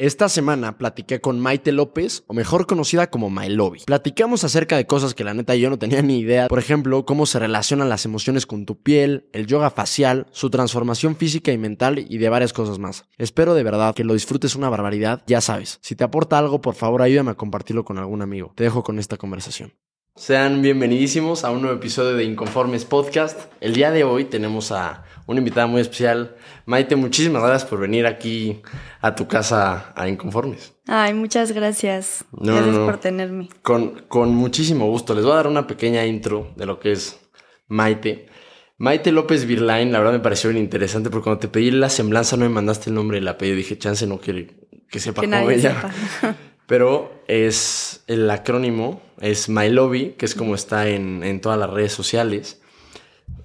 Esta semana platiqué con Maite López, o mejor conocida como Mailobi. Platicamos acerca de cosas que la neta yo no tenía ni idea. Por ejemplo, cómo se relacionan las emociones con tu piel, el yoga facial, su transformación física y mental y de varias cosas más. Espero de verdad que lo disfrutes una barbaridad. Ya sabes, si te aporta algo, por favor ayúdame a compartirlo con algún amigo. Te dejo con esta conversación. Sean bienvenidísimos a un nuevo episodio de Inconformes Podcast. El día de hoy tenemos a una invitada muy especial. Maite, muchísimas gracias por venir aquí a tu casa a Inconformes. Ay, muchas gracias. gracias por tenerme. Con, con muchísimo gusto. Les voy a dar una pequeña intro de lo que es Maite. Maite López Virlain, la verdad me pareció bien interesante porque cuando te pedí la semblanza no me mandaste el nombre y el apellido. Dije, chance no quiere que sepa cómo ella. Pero es el acrónimo, es My Lobby, que es como está en, en todas las redes sociales.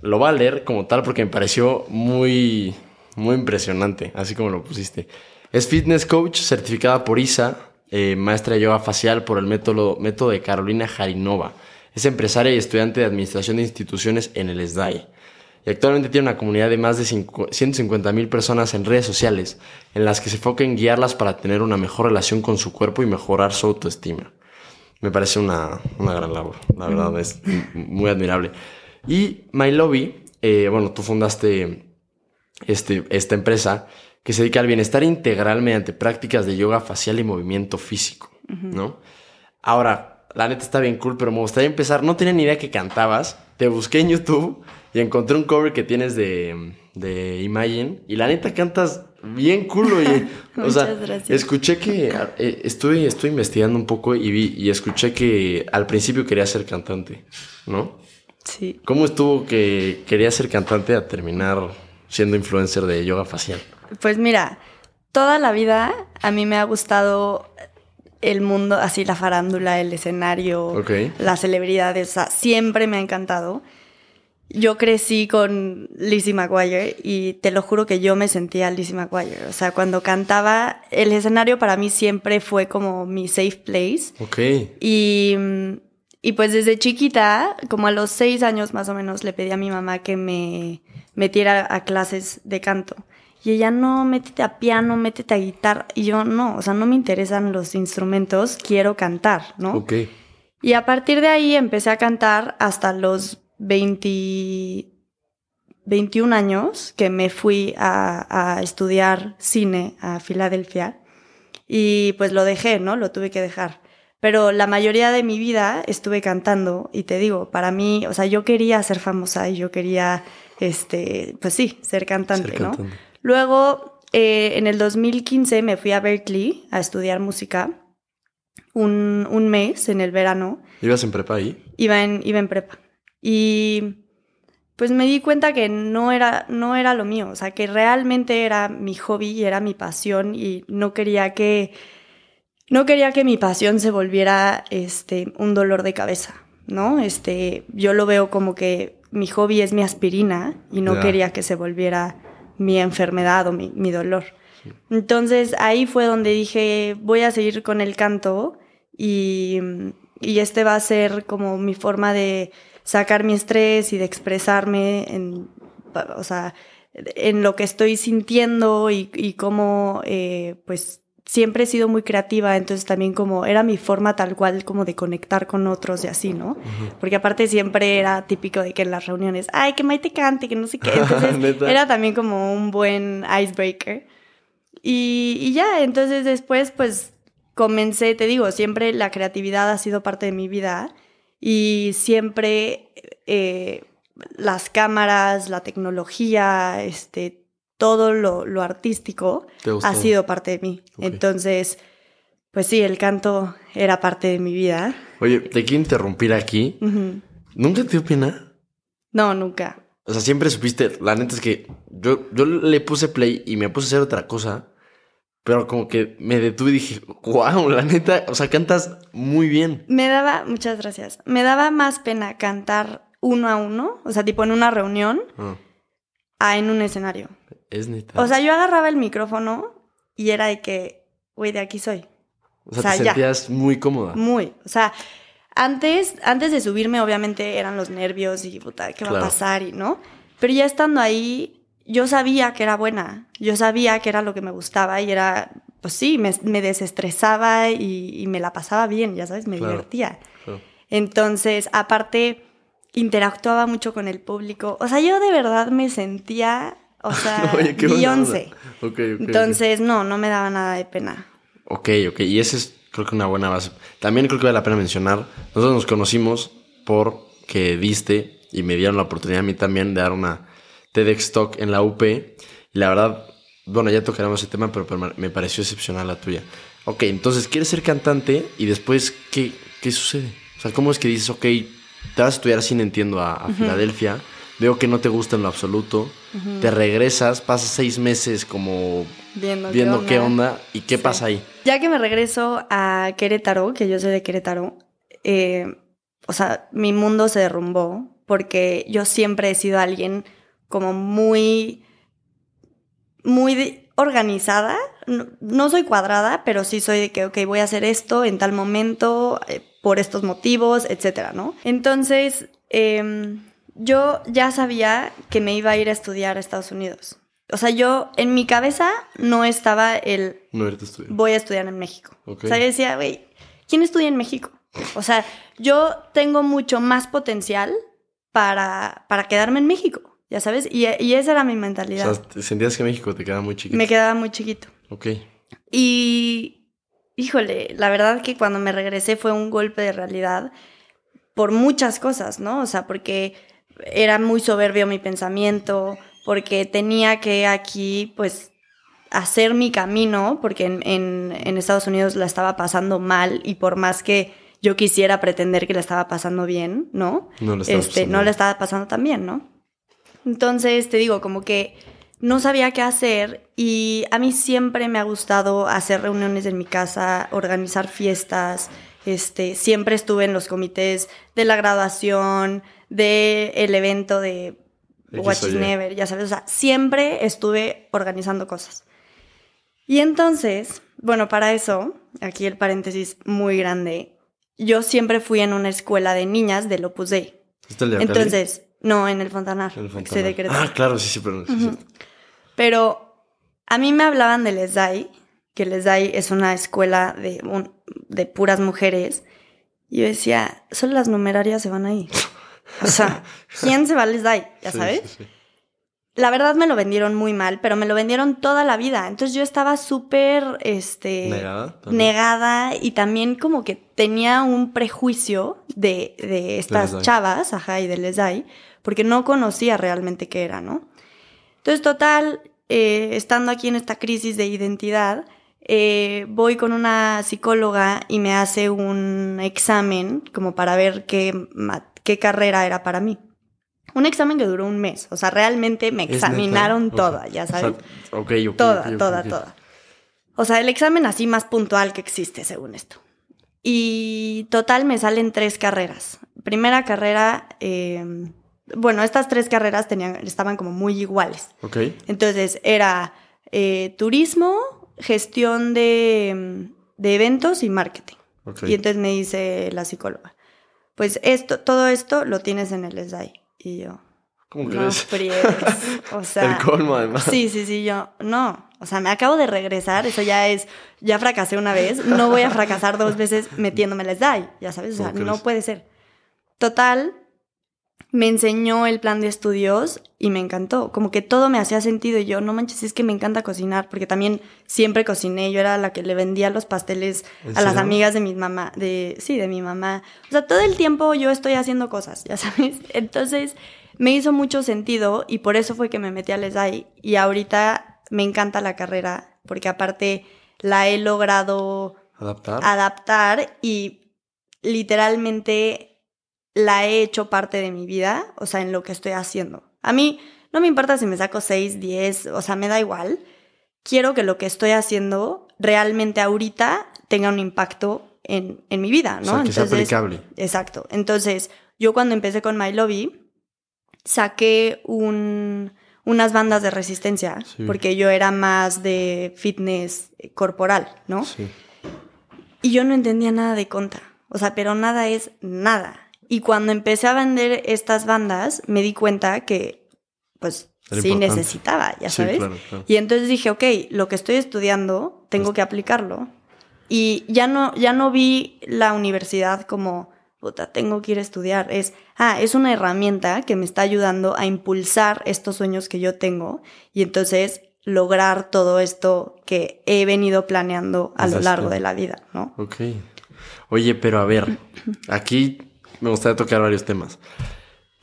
Lo voy a leer como tal porque me pareció muy, muy impresionante, así como lo pusiste. Es fitness coach certificada por ISA, eh, maestra de yoga facial por el método, método de Carolina Jarinova. Es empresaria y estudiante de administración de instituciones en el SDAI y actualmente tiene una comunidad de más de 150 mil personas en redes sociales en las que se enfoca en guiarlas para tener una mejor relación con su cuerpo y mejorar su autoestima. Me parece una, una gran labor, la verdad es muy admirable. Y My Lobby, eh, bueno, tú fundaste este, esta empresa que se dedica al bienestar integral mediante prácticas de yoga facial y movimiento físico, ¿no? Ahora, la neta está bien cool, pero me gustaría empezar, no tenía ni idea que cantabas, te busqué en YouTube y encontré un cover que tienes de, de Imagine. Y la neta cantas bien culo. Y, o sea, escuché que. Eh, estuve, estuve investigando un poco y vi y escuché que al principio quería ser cantante, ¿no? Sí. ¿Cómo estuvo que quería ser cantante a terminar siendo influencer de yoga facial? Pues mira, toda la vida a mí me ha gustado el mundo, así la farándula, el escenario, las celebridades, o sea, siempre me ha encantado. Yo crecí con Lizzie McGuire y te lo juro que yo me sentía Lizzie McGuire. O sea, cuando cantaba, el escenario para mí siempre fue como mi safe place. Ok. Y, y pues desde chiquita, como a los seis años más o menos, le pedí a mi mamá que me metiera a clases de canto. Y ella, no, métete a piano, métete a guitarra. Y yo, no, o sea, no me interesan los instrumentos, quiero cantar, ¿no? Ok. Y a partir de ahí empecé a cantar hasta los 20, 21 años que me fui a, estudiar cine a Filadelfia y pues lo dejé, ¿no? Lo tuve que dejar. Pero la mayoría de mi vida estuve cantando y te digo, para mí, o sea, yo quería ser famosa y yo quería, este, pues sí, ser cantante, ¿no? Luego, eh, en el 2015 me fui a Berkeley a estudiar música un, un mes en el verano. ¿Ibas en prepa ahí? Iba en, iba en prepa. Y pues me di cuenta que no era, no era lo mío, o sea, que realmente era mi hobby y era mi pasión y no quería que, no quería que mi pasión se volviera este, un dolor de cabeza, ¿no? Este, yo lo veo como que mi hobby es mi aspirina y no quería que se volviera mi enfermedad o mi, mi dolor. Entonces ahí fue donde dije, voy a seguir con el canto y, y este va a ser como mi forma de sacar mi estrés y de expresarme en, o sea, en lo que estoy sintiendo y, y cómo, eh, pues, siempre he sido muy creativa, entonces también como era mi forma tal cual como de conectar con otros y así, ¿no? Porque aparte siempre era típico de que en las reuniones, ay, que Maite cante, que no sé qué, entonces era también como un buen icebreaker. Y, y ya, entonces después pues comencé, te digo, siempre la creatividad ha sido parte de mi vida y siempre eh, las cámaras, la tecnología, este, todo lo, artístico ha sido parte de mí. Entonces, pues sí, el canto era parte de mi vida. Oye, te quiero interrumpir aquí. ¿Nunca te dio pena? No, nunca. O sea, siempre supiste, la neta es que yo, yo le puse play y me puse a hacer otra cosa. Pero como que me detuve y dije, wow, la neta, o sea, cantas muy bien. Me daba, muchas gracias, me daba más pena cantar uno a uno, o sea, tipo en una reunión, ah. a en un escenario. Es neta. O sea, yo agarraba el micrófono y era de que, güey, de aquí soy. O sea, te sentías muy cómoda. Muy, o sea, antes, antes de subirme, obviamente eran los nervios y puta, ¿qué va a pasar? Y no. Pero ya estando ahí, yo sabía que era buena, yo sabía que era lo que me gustaba y era pues sí, me, me desestresaba y, y, me la pasaba bien, ya sabes, me Claro, divertía. claro. Entonces, aparte, interactuaba mucho con el público. O sea, yo de verdad me sentía, o sea, Oye, qué Beyoncé. Entonces, no, no me daba nada de pena. Ok, ok. Y ese es, creo que una buena base. También creo que vale la pena mencionar. Nosotros nos conocimos porque diste y me dieron la oportunidad a mí también de dar una TEDx Talk en la UP. Y la verdad, bueno, ya tocaremos ese tema, pero, pero me pareció excepcional la tuya. Ok, entonces quieres ser cantante y después, ¿qué, qué sucede? O sea, ¿cómo es que dices, ok, te vas a estudiar cine, entiendo, a, a Filadelfia? Veo que no te gusta en lo absoluto. Te regresas, pasas seis meses como Viendo, viendo qué onda y qué Sí. pasa ahí. Ya que me regreso a Querétaro, que yo soy de Querétaro, eh, o sea, mi mundo se derrumbó porque yo siempre he sido alguien como muy, muy organizada. No, no soy cuadrada, pero sí soy de que, ok, voy a hacer esto en tal momento, eh, por estos motivos, etcétera, ¿no? Entonces, em, yo ya sabía que me iba a ir a estudiar a Estados Unidos. O sea, yo en mi cabeza no estaba el No irte a estudiar. voy a estudiar en México. O sea, yo decía, güey, ¿quién estudia en México? O sea, yo tengo mucho más potencial para, para quedarme en México, ya sabes, y, y esa era mi O mentalidad. sea, te- sentías que México te quedaba muy chiquito. Me quedaba muy chiquito. Ok. Y, híjole, la verdad que cuando me regresé fue un golpe de realidad por muchas cosas, ¿no? O sea, porque era muy soberbio mi pensamiento, porque tenía que aquí, pues, hacer mi camino, porque en, en- en Estados Unidos la estaba pasando mal y por más que yo quisiera pretender que la estaba pasando bien, ¿no? No le estaba este, pasando no le estaba pasando tan bien, ¿no? Entonces, te digo, como que no sabía qué hacer y a mí siempre me ha gustado hacer reuniones en mi casa, organizar fiestas, este, siempre estuve en los comités de la graduación, del el evento de Watch. Never, ya sabes, o sea, siempre estuve organizando cosas. Y entonces, bueno, para eso, aquí el paréntesis muy grande, yo siempre fui en una escuela de niñas del Opus Dei. ¿Este el de? Entonces, no, en el Fontanar. El que soy Fontanar. de Querétaro. Ah, claro, sí, sí, perdón. sí, sí. Pero a mí me hablaban del ESDAI, que el ESDAI es una escuela de, un- de puras mujeres. Y yo decía, solo las numerarias se van ahí. O sea, ¿quién se va al ESDAI? Ya Sí, sabes. La verdad me lo vendieron muy mal, pero me lo vendieron toda la vida. Entonces yo estaba súper, este... ¿Negada? negada y también como que tenía un prejuicio de, de estas chavas, ajá, y de Lesdai, porque no conocía realmente qué era, ¿no? Entonces, total, eh, estando aquí en esta crisis de identidad, eh, voy con una psicóloga y me hace un examen como para ver qué, qué carrera era para mí. Un examen que duró un mes, o sea, realmente me examinaron toda, ya O sea, sabes. ok, ok. Toda, toda, toda. O sea, el examen así más puntual que existe, según esto. Y total me salen tres carreras. Primera carrera, eh, bueno, estas tres carreras tenían, estaban como muy iguales. Ok. Entonces era eh, turismo, gestión de, de eventos y marketing. ok. Y entonces me dice la psicóloga, pues esto, todo esto lo tienes en el SDAI. Y yo, ¿Cómo no friegues. O sea, el colmo, además. Sí, sí, sí, yo, no, o sea, me acabo de regresar, eso ya es, ya fracasé una vez, no voy a fracasar dos veces metiéndome les DAI, ya sabes, o sea, ¿Cómo no puede ser. Total, me enseñó el plan de estudios y me encantó, como que todo me hacía sentido y yo, no manches, es que me encanta cocinar, porque también siempre cociné, yo era la que le vendía los pasteles ¿En a las amigas de mi mamá, de, sí, de mi mamá, o sea, todo el tiempo yo estoy haciendo cosas, ya sabes, entonces me hizo mucho sentido y por eso fue que me metí al SAI y ahorita me encanta la carrera porque aparte la he logrado ¿Adaptar? adaptar y literalmente la he hecho parte de mi vida, o sea, en lo que estoy haciendo. A mí no me importa si me saco 6, 10, o sea, me da igual. Quiero que lo que estoy haciendo realmente ahorita tenga un impacto en, en mi vida, o ¿no? sea, que sea aplicable. Exacto. Entonces, yo cuando empecé con My Lobby, saqué un, unas bandas de resistencia, Sí. porque yo era más de fitness corporal, ¿no? Sí. Y yo no entendía nada de conta. O sea, pero nada es nada. Y cuando empecé a vender estas bandas, me di cuenta que, pues, Era sí importante. necesitaba, ya Sí, sabes. claro, claro. Y entonces dije, ok, lo que estoy estudiando, tengo Pues que aplicarlo. Y ya no, ya no vi la universidad como, puta, tengo que ir a estudiar. Es, ah, es una herramienta que me está ayudando a impulsar estos sueños que yo tengo y entonces lograr todo esto que he venido planeando a lo Exacto. largo de la vida, ¿no? Ok. Oye, pero a ver, aquí me gustaría tocar varios temas.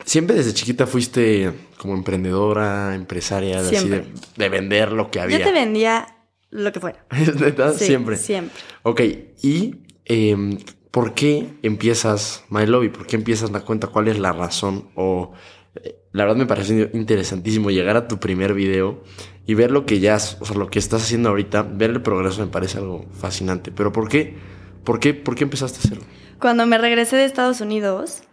¿Siempre desde chiquita fuiste como emprendedora, empresaria, de, así de, vender lo que había? Yo te vendía lo que fuera. ¿Es neta? Sí, Siempre. Siempre. Ok, ¿y em, por qué empiezas My Lobby? ¿Por qué empiezas la cuenta? ¿Cuál es la razón? O eh, la verdad me pareció interesantísimo llegar a tu primer video y ver lo que ya, o sea, lo que estás haciendo ahorita, ver el progreso me parece algo fascinante. Pero ¿por qué? ¿Por qué, por qué empezaste a hacerlo? Cuando me regresé de Estados Unidos,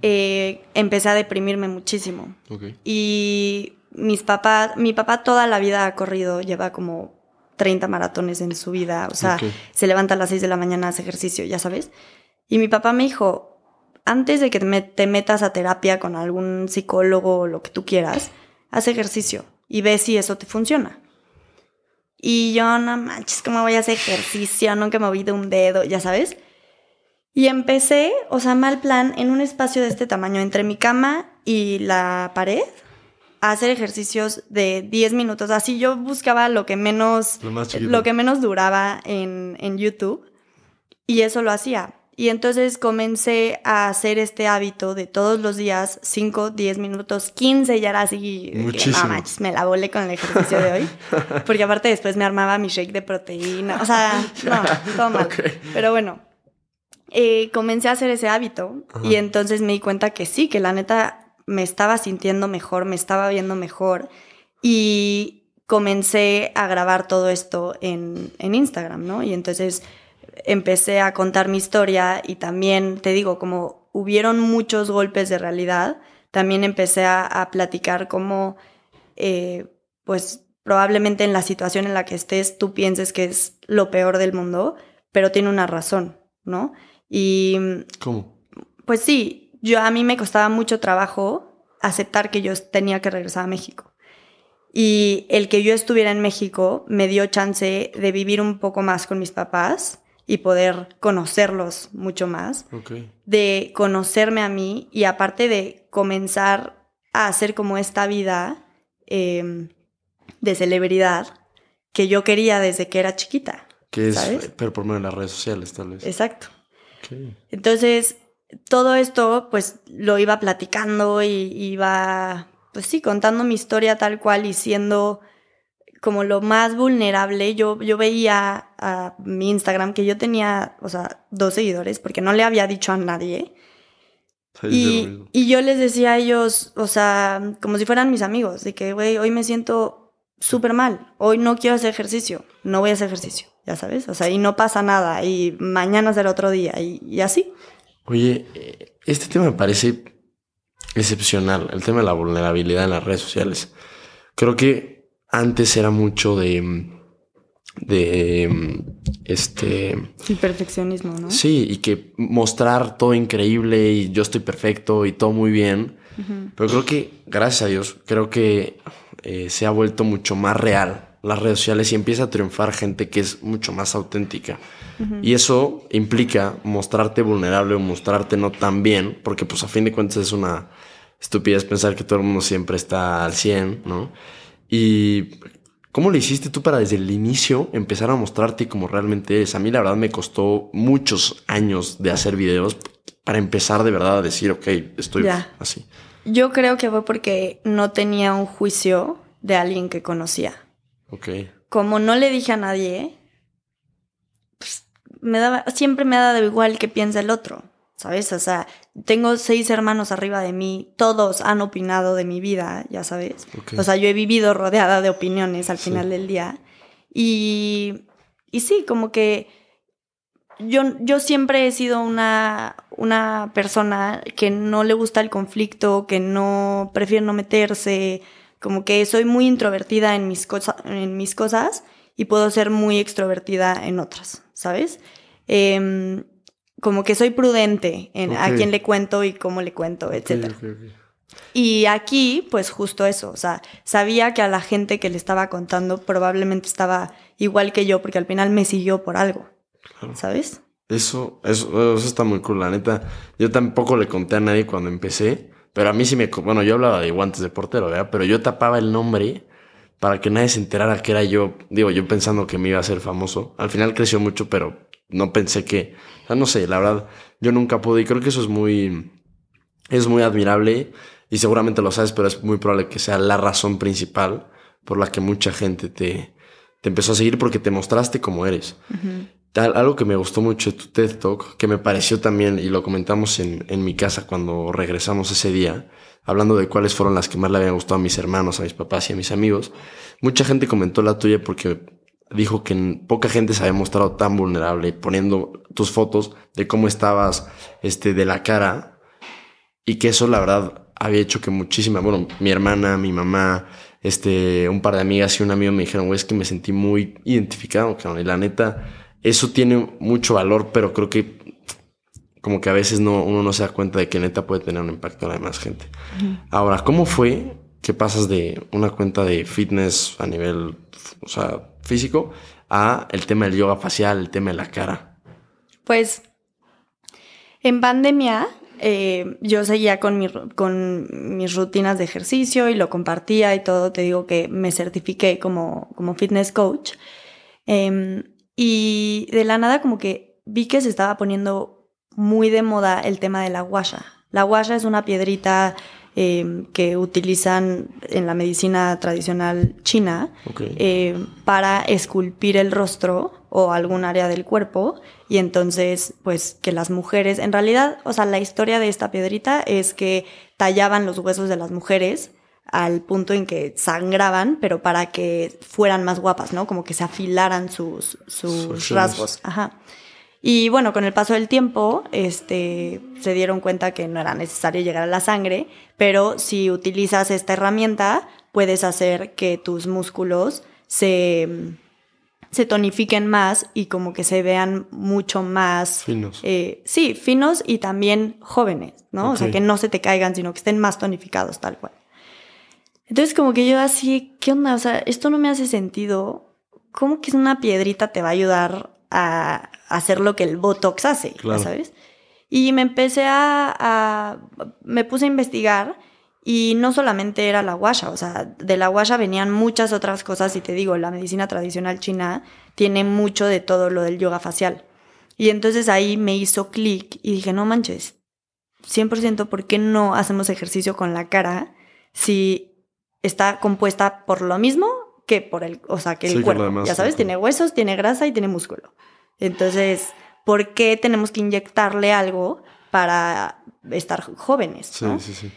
eh, empecé a deprimirme muchísimo. Ok. Y mis papás, mi papá toda la vida ha corrido, lleva como 30 maratones en su vida, o sea, se levanta a las 6 de la mañana, hace ejercicio, ya sabes. Y mi papá me dijo, antes de que te metas a terapia con algún psicólogo o lo que tú quieras, haz ejercicio y ve si eso te funciona. Y yo, no manches, ¿cómo voy a hacer ejercicio? Nunca me moví de un dedo, ya sabes. Y empecé, o sea, mal plan, en un espacio de este tamaño, entre mi cama y la pared, a hacer ejercicios de 10 minutos. Así yo buscaba lo que menos, Lo lo que menos duraba en, en YouTube. Y eso lo hacía. Y entonces comencé a hacer este hábito de todos los días, 5, 10 minutos, 15, ya era así. Muchísimo. No manches, me la volé con el ejercicio de hoy. Porque aparte después me armaba mi shake de proteína. O sea, no, todo mal. Ok. Pero bueno, eh, comencé a hacer ese hábito Ajá. y entonces me di cuenta que sí, que la neta me estaba sintiendo mejor, me estaba viendo mejor y comencé a grabar todo esto en, en Instagram, ¿no? Y entonces empecé a contar mi historia y también, te digo, como hubieron muchos golpes de realidad, también empecé a, a platicar cómo, eh, pues probablemente en la situación en la que estés tú pienses que es lo peor del mundo, pero tiene una razón, ¿no? Y ¿Cómo? pues sí, yo a mí me costaba mucho trabajo aceptar que yo tenía que regresar a México. Y el que yo estuviera en México me dio chance de vivir un poco más con mis papás y poder conocerlos mucho más, de conocerme a mí y aparte de comenzar a hacer como esta vida eh, de celebridad que yo quería desde que era chiquita. Que es, ¿Sabes? pero por medio de las redes sociales, tal vez. Exacto. Entonces, todo esto, pues lo iba platicando y iba, pues sí, contando mi historia tal cual y siendo como lo más vulnerable. Yo, yo veía a mi Instagram que yo tenía, o sea, dos seguidores porque no le había dicho a nadie. Y, y yo les decía a ellos, o sea, como si fueran mis amigos, de que, güey, hoy me siento súper mal, hoy no quiero hacer ejercicio, no voy a hacer ejercicio, ya sabes, o sea, y no pasa nada, y mañana será otro día, y, y así. Oye, eh, este tema me parece excepcional, el tema de la vulnerabilidad en las redes sociales. Creo que antes era mucho de, de, este, El perfeccionismo, ¿no? sí, y que mostrar todo increíble y yo estoy perfecto y todo muy bien. Pero creo que, gracias a Dios, creo que eh, se ha vuelto mucho más real las redes sociales y empieza a triunfar gente que es mucho más auténtica. Y eso implica mostrarte vulnerable o mostrarte no tan bien, porque pues a fin de cuentas es una estupidez pensar que todo el mundo siempre está al 100, ¿no? Y ¿cómo le hiciste tú para desde el inicio empezar a mostrarte como realmente eres? A mí la verdad me costó muchos años de hacer videos para empezar de verdad a decir, ok, estoy así. Yo creo que fue porque no tenía un juicio de alguien que conocía. Ok. Como no le dije a nadie, pues me daba, siempre me ha dado igual que piensa el otro, ¿sabes? O sea, tengo seis hermanos arriba de mí, todos han opinado de mi vida, ya sabes. Ok. O sea, yo he vivido rodeada de opiniones al Sí. final del día. Y, y sí, como que yo, yo siempre he sido una, una persona que no le gusta el conflicto, que no prefiere no meterse, como que soy muy introvertida en mis, cosa- en mis cosas y puedo ser muy extrovertida en otras, ¿sabes? Em, como que soy prudente en a quién le cuento y cómo le cuento, ok. Y aquí, pues justo eso, o sea, sabía que a la gente que le estaba contando probablemente estaba igual que yo, porque al final me siguió por algo, ¿sabes? Eso, eso, eso está muy cool, la neta. Yo tampoco le conté a nadie cuando empecé, pero a mí sí me... Bueno, yo hablaba de guantes de portero, ¿verdad? Pero yo tapaba el nombre para que nadie se enterara que era yo. Digo, yo pensando que me iba a ser famoso. Al final creció mucho, pero no pensé que... O sea, no sé, la verdad, yo nunca pude y creo que eso es muy... Es muy admirable y seguramente lo sabes, pero es muy probable que sea la razón principal por la que mucha gente te, te empezó a seguir porque te mostraste como eres. Algo que me gustó mucho de tu TED Talk, que me pareció también, y lo comentamos en, en mi casa cuando regresamos ese día, hablando de cuáles fueron las que más le habían gustado a mis hermanos, a mis papás y a mis amigos, mucha gente comentó la tuya porque dijo que poca gente se había mostrado tan vulnerable poniendo tus fotos de cómo estabas este, de la cara y que eso la verdad había hecho que muchísima, bueno, mi hermana, mi mamá, este, un par de amigas y un amigo me dijeron, güey, es que me sentí muy identificado, cabrón. Y la neta, eso tiene mucho valor, pero creo que como que a veces no, uno no se da cuenta de que neta puede tener un impacto en la demás gente. Ahora, ¿cómo fue que pasas de una cuenta de fitness a nivel, o sea, físico a el tema del yoga facial, el tema de la cara? Pues en pandemia eh, yo seguía con, mi, con mis rutinas de ejercicio y lo compartía y todo. Te digo que me certifiqué como, como fitness coach. Em, y de la nada como que vi que se estaba poniendo muy de moda el tema de la guasha. La guasha es una piedrita em, que utilizan en la medicina tradicional china em, para esculpir el rostro o algún área del cuerpo y entonces pues que las mujeres, en realidad, o sea, la historia de esta piedrita es que tallaban los huesos de las mujeres al punto en que sangraban, pero para que fueran más guapas, ¿no? Como que se afilaran sus, sus rasgos. Ajá. Y bueno, con el paso del tiempo, este, se dieron cuenta que no era necesario llegar a la sangre, pero si utilizas esta herramienta, puedes hacer que tus músculos se se tonifiquen más y como que se vean mucho más... Finos. Eh, sí, finos y también jóvenes, ¿no? O sea, que no se te caigan, sino que estén más tonificados tal cual. Entonces como que yo así, ¿qué onda? O sea, esto no me hace sentido. ¿Cómo que una piedrita te va a ayudar a hacer lo que el Botox hace? ¿Sabes? Y me empecé a, a, Me puse a investigar y no solamente era la guasha, o sea, de la guasha venían muchas otras cosas y te digo, la medicina tradicional china tiene mucho de todo lo del yoga facial. Y entonces ahí me hizo clic y dije, no manches, 100% ¿por qué no hacemos ejercicio con la cara si está compuesta por lo mismo que por el, o sea, que el cuerpo? ya sabes, tiene huesos, tiene grasa y tiene músculo. Entonces, ¿por qué tenemos que inyectarle algo para estar jóvenes? Sí, sí, sí.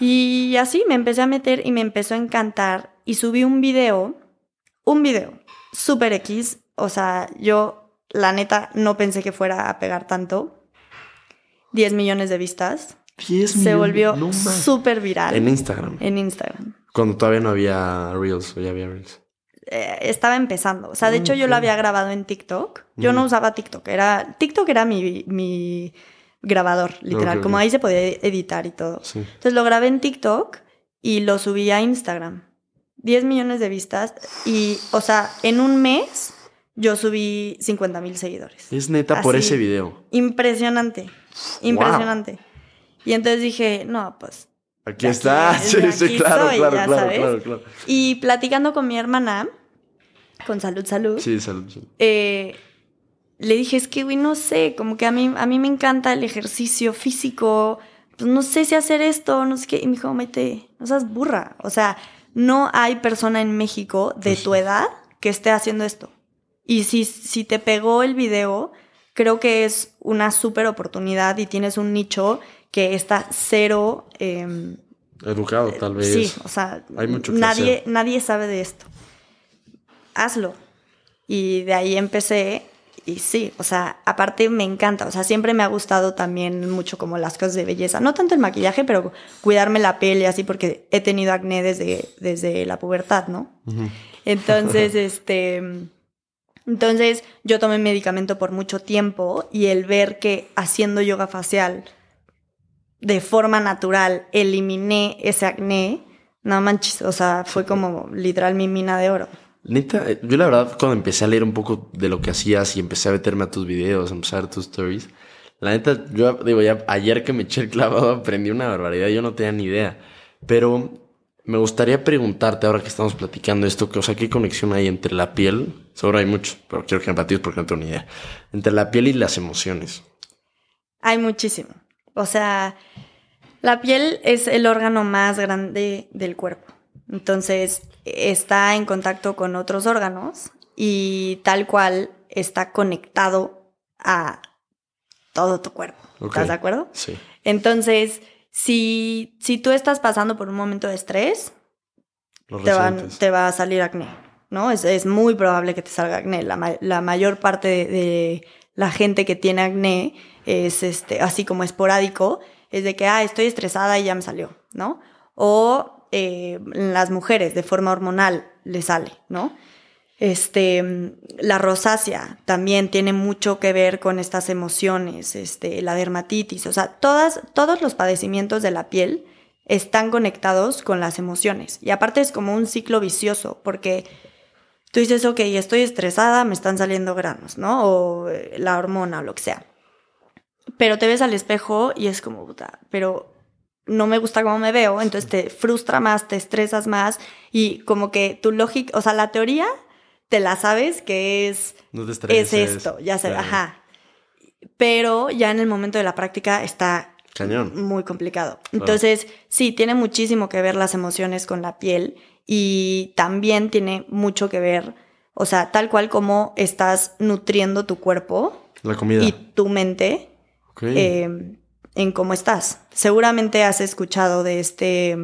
Y así me empecé a meter y me empezó a encantar y subí un video, un video, super X, o sea, yo la neta no pensé que fuera a pegar tanto. 10 millones de vistas. 10 Se volvió súper viral. En Instagram. En Instagram. Cuando todavía no había Reels o ya había Reels. Eh, estaba empezando. O sea, de hecho yo lo había grabado en TikTok. Yo no usaba TikTok. Era, TikTok era mi, mi grabador, literal. como ahí se podía editar y todo. Entonces lo grabé en TikTok y lo subí a Instagram. 10 millones de vistas y, o sea, en un mes yo subí 50 mil seguidores. Es neta por ese video. Impresionante, impresionante. Y entonces dije, no, pues... Aquí está, sí, sí, claro, claro, claro, claro, Y platicando con mi hermana, con Salud Salud. Sí, Salud Salud. Eh, le dije, es que, güey, no sé, como que a mí, a mí me encanta el ejercicio físico, pues no sé si hacer esto, no sé qué. Y me dijo, Maite, no seas burra. O sea, no hay persona en México de tu edad que esté haciendo esto. Y si, si te pegó el video, creo que es una súper oportunidad y tienes un nicho que está cero... Em, Educado, tal vez. Sí, o sea, hay mucho nadie, nadie sabe de esto. Hazlo. Y de ahí empecé y sí, o sea, aparte me encanta, o sea, siempre me ha gustado también mucho como las cosas de belleza, no tanto el maquillaje, pero cuidarme la piel y así porque he tenido acné desde, desde la pubertad, ¿no? Entonces, este, entonces yo tomé medicamento por mucho tiempo y el ver que haciendo yoga facial de forma natural eliminé ese acné, no manches, o sea, fue como literal mi mina de oro. Neta, eh, yo la verdad cuando empecé a leer un poco de lo que hacías y empecé a meterme a tus videos, a empezar a tus stories, la neta, yo digo, ya ayer que me eché el clavado aprendí una barbaridad, yo no tenía ni idea. Pero me gustaría preguntarte ahora que estamos platicando esto, que, o sea, ¿qué conexión hay entre la piel? Seguro hay mucho, pero quiero que me platiques porque no tengo ni idea. Entre la piel y las emociones. Hay muchísimo. O sea, la piel es el órgano más grande del cuerpo. Entonces, está en contacto con otros órganos y tal cual está conectado a todo tu cuerpo. ¿Estás de acuerdo? Sí. Entonces, si, si tú estás pasando por un momento de estrés, te, van, te, va a salir acné, ¿no? Es, es muy probable que te salga acné. La, la mayor parte de, la gente que tiene acné es este, así como esporádico, es de que, ah, estoy estresada y ya me salió, ¿no? O eh, las mujeres de forma hormonal le sale, ¿no? Este, la rosácea también tiene mucho que ver con estas emociones, este, la dermatitis, o sea, todas, todos los padecimientos de la piel están conectados con las emociones. Y aparte es como un ciclo vicioso, porque tú dices, ok, estoy estresada, me están saliendo granos, ¿no? O eh, la hormona o lo que sea. Pero te ves al espejo y es como, puta, pero no me gusta cómo me veo, entonces te frustra más, te estresas más y como que tu lógica, o sea, la teoría te la sabes que es, es esto, ya sé, ajá. Pero ya en el momento de la práctica está muy complicado. Entonces, sí, tiene muchísimo que ver las emociones con la piel y también tiene mucho que ver, o sea, tal cual como estás nutriendo tu cuerpo la comida. y tu mente em, en cómo estás. Seguramente has escuchado de este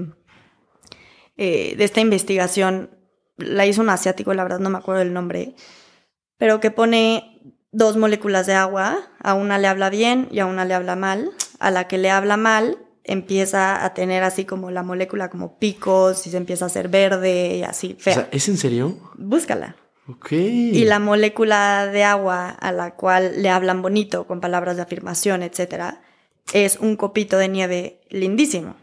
eh, de esta investigación la hizo un asiático, la verdad no me acuerdo el nombre, pero que pone dos moléculas de agua, a una le habla bien y a una le habla mal, a la que le habla mal empieza a tener así como la molécula como picos y se empieza a hacer verde y así fea. ¿Es en serio? Búscala. Ok. Y la molécula de agua a la cual le hablan bonito con palabras de afirmación, etcétera, es un copito de nieve lindísimo.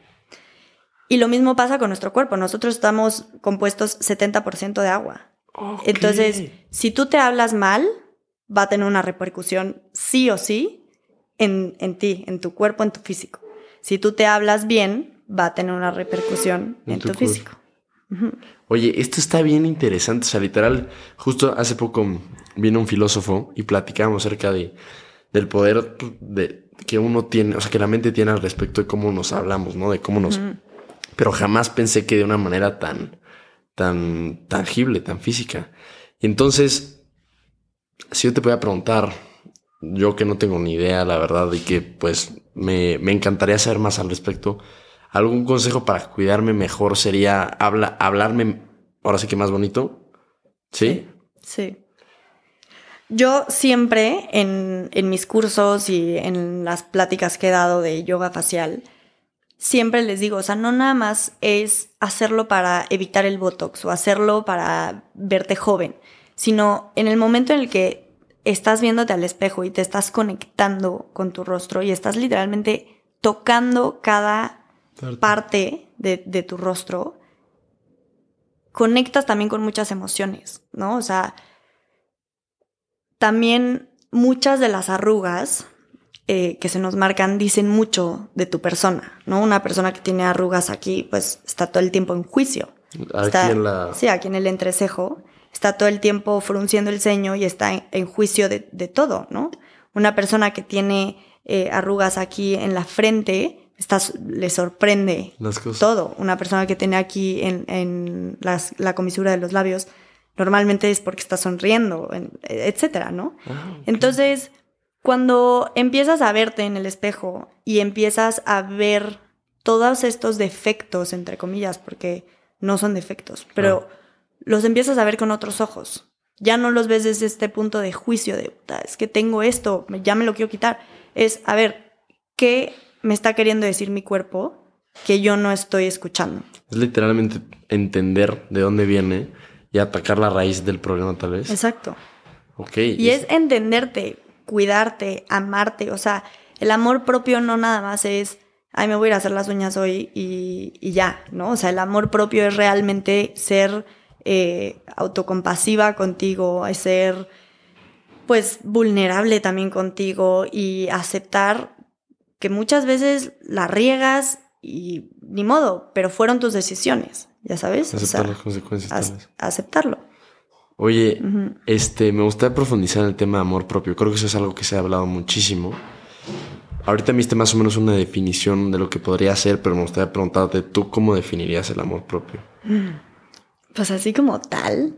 Y lo mismo pasa con nuestro cuerpo. Nosotros estamos compuestos 70% de agua. Entonces, si tú te hablas mal, va a tener una repercusión sí o sí en, en, ti, en tu cuerpo, en tu físico. Si tú te hablas bien, va a tener una repercusión en, tu, físico. Oye, esto está bien interesante. O sea, literal, justo hace poco vino un filósofo y platicábamos acerca de, del poder de, que uno tiene, o sea, que la mente tiene al respecto de cómo nos hablamos, ¿no? De cómo nos pero jamás pensé que de una manera tan, tan tangible, tan física. Y entonces, si yo te voy a preguntar, yo que no tengo ni idea, la verdad, y que pues me, encantaría saber más al respecto, ¿algún consejo para cuidarme mejor sería habla, hablarme ahora sí que más bonito? ¿Sí? Sí. Yo siempre en, en mis cursos y en las pláticas que he dado de yoga facial, siempre les digo, o sea, no nada más es hacerlo para evitar el Botox o hacerlo para verte joven, sino en el momento en el que estás viéndote al espejo y te estás conectando con tu rostro y estás literalmente tocando cada parte de, de tu rostro, conectas también con muchas emociones, ¿no? O sea, también muchas de las arrugas eh, que se nos marcan dicen mucho de tu persona, ¿no? Una persona que tiene arrugas aquí, pues está todo el tiempo en juicio. Aquí en la... Sí, aquí en el entrecejo. Está todo el tiempo frunciendo el ceño y está en, juicio de, todo, ¿no? Una persona que tiene eh, arrugas aquí en la frente, está, le sorprende todo. Una persona que tiene aquí en, en la comisura de los labios, normalmente es porque está sonriendo, etcétera, ¿no? Ah, Entonces, cuando empiezas a verte en el espejo y empiezas a ver todos estos defectos, entre comillas, porque no son defectos, pero los empiezas a ver con otros ojos. Ya no los ves desde este punto de juicio de, es que tengo esto, ya me lo quiero quitar. Es, a ver, ¿qué me está queriendo decir mi cuerpo que yo no estoy escuchando? Es literalmente entender de dónde viene y atacar la raíz del problema tal vez. Exacto. Ok. Y es entenderte cuidarte, amarte. O sea, el amor propio no nada más es ay, me voy a ir a hacer las uñas hoy y, y ya, ¿no? O sea, el amor propio es realmente ser eh, autocompasiva contigo, es ser pues vulnerable también contigo y aceptar que muchas veces la riegas y ni modo, pero fueron tus decisiones, ya sabes. Aceptar las consecuencias. Ac- aceptarlo. Oye, este, me gustaría profundizar en el tema de amor propio. Creo que eso es algo que se ha hablado muchísimo. Ahorita me diste más o menos una definición de lo que podría ser, pero me gustaría preguntarte tú cómo definirías el amor propio. Pues así como tal,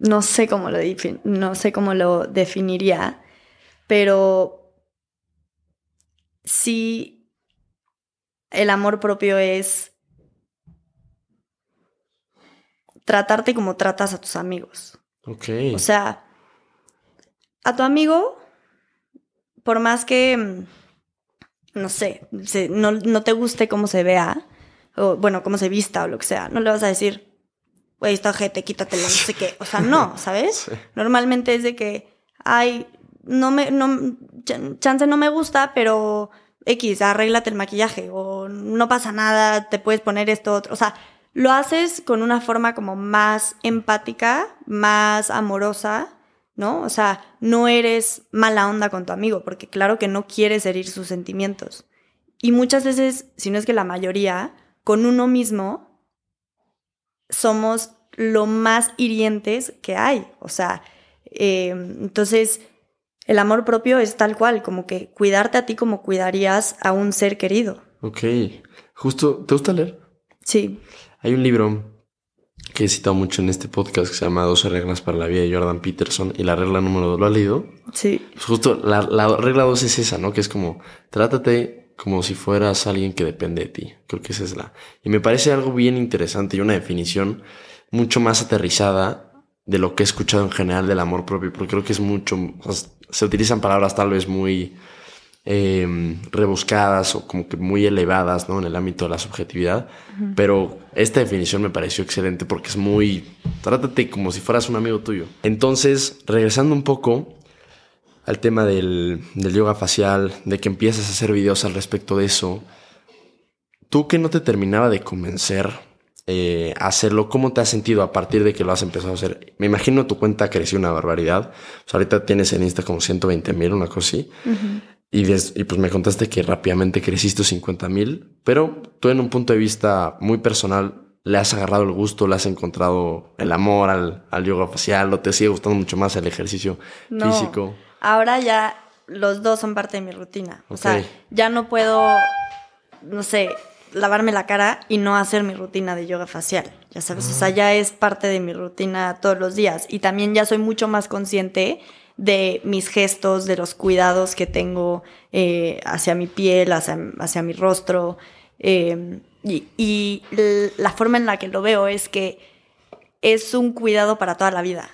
no sé cómo lo, no sé cómo lo definiría, pero sí el amor propio es tratarte como tratas a tus amigos. Ok. O sea, a tu amigo, por más que, mm, no sé, no, no te guste cómo se vea, o bueno, cómo se vista o lo que sea, no le vas a decir, güey, esta gente, quítatelo, no sé qué. O sea, no, ¿sabes? Sí. Normalmente es de que, ay, no me, no, chan- chance no me gusta, pero X, arréglate el maquillaje, o no pasa nada, te puedes poner esto, otro. O sea, lo haces con una forma como más empática, más amorosa, ¿no? O sea, no eres mala onda con tu amigo, porque claro que no quieres herir sus sentimientos. Y muchas veces, si no es que la mayoría, con uno mismo somos lo más hirientes que hay. O sea, eh, entonces el amor propio es tal cual, como que cuidarte a ti como cuidarías a un ser querido. Ok. Justo, ¿te gusta leer? Sí. Hay un libro que he citado mucho en este podcast que se llama 12 reglas para la vida de Jordan Peterson y la regla número 2, ¿lo has leído? Sí. Pues justo la, la regla 2 es esa, ¿no? Que es como, trátate como si fueras alguien que depende de ti. Creo que esa es la... Y me parece algo bien interesante y una definición mucho más aterrizada de lo que he escuchado en general del amor propio, porque creo que es mucho... se utilizan palabras tal vez muy eh, rebuscadas o como que muy elevadas, ¿no? En el ámbito de la subjetividad. Pero esta definición me pareció excelente porque es muy... Trátate como si fueras un amigo tuyo. Entonces, regresando un poco al tema del, del yoga facial, de que empiezas a hacer videos al respecto de eso, tú que no te terminaba de convencer eh, a hacerlo, ¿cómo te has sentido a partir de que lo has empezado a hacer? Me imagino tu cuenta creció una barbaridad. O sea, ahorita tienes en Insta como 120 mil, una cosa así. Y, des- y pues me contaste que rápidamente creciste 50 mil, pero tú en un punto de vista muy personal, ¿le has agarrado el gusto, le has encontrado el amor al, al yoga facial o te sigue gustando mucho más el ejercicio No. físico? Ahora ya los dos son parte de mi rutina. O sea, ya no puedo, no sé, lavarme la cara y no hacer mi rutina de yoga facial. Ya sabes, o sea, ya es parte de mi rutina todos los días. Y también ya soy mucho más consciente de mis gestos, de los cuidados que tengo eh, hacia mi piel, hacia, hacia mi rostro. eh, y la forma en la que lo veo es que es un cuidado para toda la vida.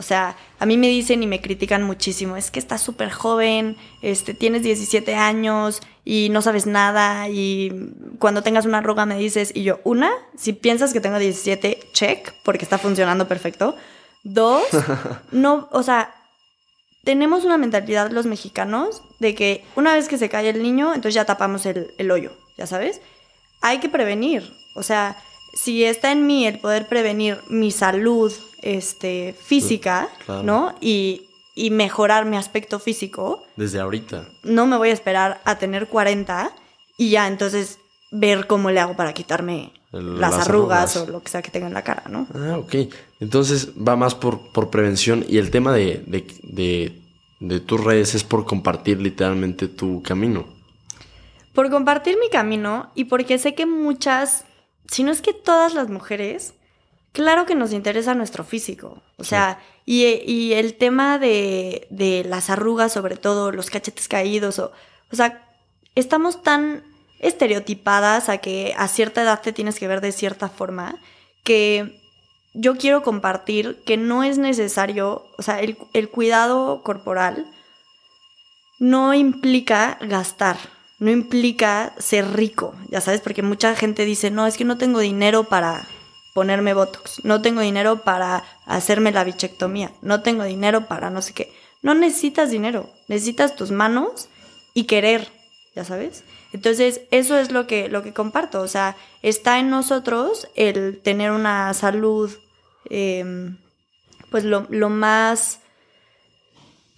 O sea, a mí me dicen y me critican muchísimo, es que estás súper joven, este, tienes 17 años y no sabes nada y cuando tengas una arruga me dices, y yo, una, si piensas que tengo 17, check, porque está funcionando perfecto. Dos, no, o sea, tenemos una mentalidad los mexicanos de que una vez que se cae el niño, entonces ya tapamos el, el hoyo, ya sabes. Hay que prevenir, o sea, si está en mí el poder prevenir mi salud este, física, Claro. ¿no? Y, y mejorar mi aspecto físico, Desde ahorita. no me voy a esperar a tener 40 y ya entonces ver cómo le hago para quitarme El- las, las arrugas, arrugas. o lo que sea que tenga en la cara, ¿no? Ah, ok. Entonces va más por, por prevención y el tema de, de, de, de tus redes es por compartir literalmente tu camino. Por compartir mi camino y porque sé que muchas, si no es que todas las mujeres, claro que nos interesa nuestro físico. O sea, y, y el tema de, de las arrugas, sobre todo, los cachetes caídos, o, o sea, estamos tan estereotipadas a que a cierta edad te tienes que ver de cierta forma que yo quiero compartir que no es necesario, o sea, el, el cuidado corporal no implica gastar, no implica ser rico, ya sabes, porque mucha gente dice, no, es que no tengo dinero para ponerme Botox, no tengo dinero para hacerme la bichectomía, no tengo dinero para no sé qué. No necesitas dinero, necesitas tus manos y querer. ya sabes. Entonces, eso es lo que, lo que comparto, o sea, está en nosotros el tener una salud, em, pues lo, más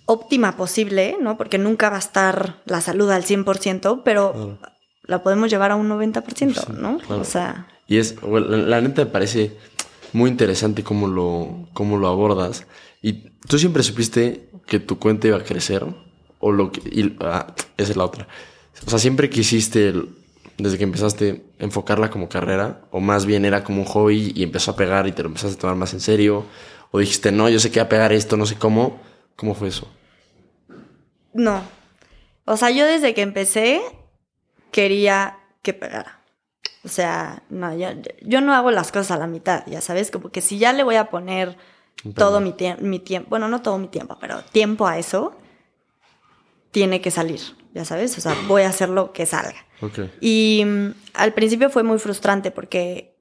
óptima posible, ¿no? Porque nunca va a estar la salud al 100%, pero la podemos llevar a un 90%, ¿no? O sea... Y es, la, neta me parece muy interesante cómo lo, cómo lo abordas. ¿Y tú siempre supiste que tu cuenta iba a crecer? ¿O lo que...? ah, esa es la otra. O sea, siempre quisiste, desde que empezaste, enfocarla como carrera, o más bien era como un hobby y empezó a pegar y te lo empezaste a tomar más en serio, o dijiste, no, yo sé que voy a pegar esto, no sé cómo. ¿Cómo fue eso? No. O sea, yo desde que empecé quería que pegara. O sea, no, yo, yo no hago las cosas a la mitad, ya sabes, como que si ya le voy a poner todo mi, mi tiempo, bueno, no todo mi tiempo, pero tiempo a eso, tiene que salir ya sabes, o sea, voy a hacer lo que salga. Y mm, al principio fue muy frustrante porque,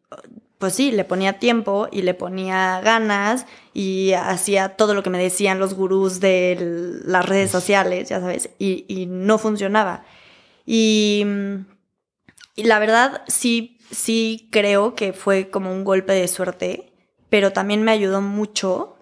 pues sí, le ponía tiempo y le ponía ganas y hacía todo lo que me decían los gurús de las redes sociales, ya sabes, y, no funcionaba. Y, mm, y, la verdad, sí, sí creo que fue como un golpe de suerte, pero también me ayudó mucho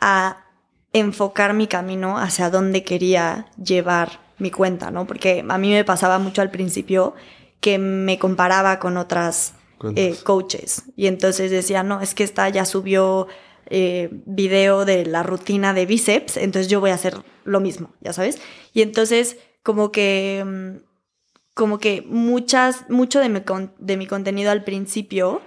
a enfocar mi camino hacia dónde quería llevar mi cuenta, ¿no? Porque a mí me pasaba mucho al principio que me comparaba con otras eh, coaches y entonces decía, no, es que esta ya subió eh, video de la rutina de bíceps, entonces yo voy a hacer lo mismo, ya sabes. Y entonces como que, mm, como que muchas, mucho de mi, de mi contenido al principio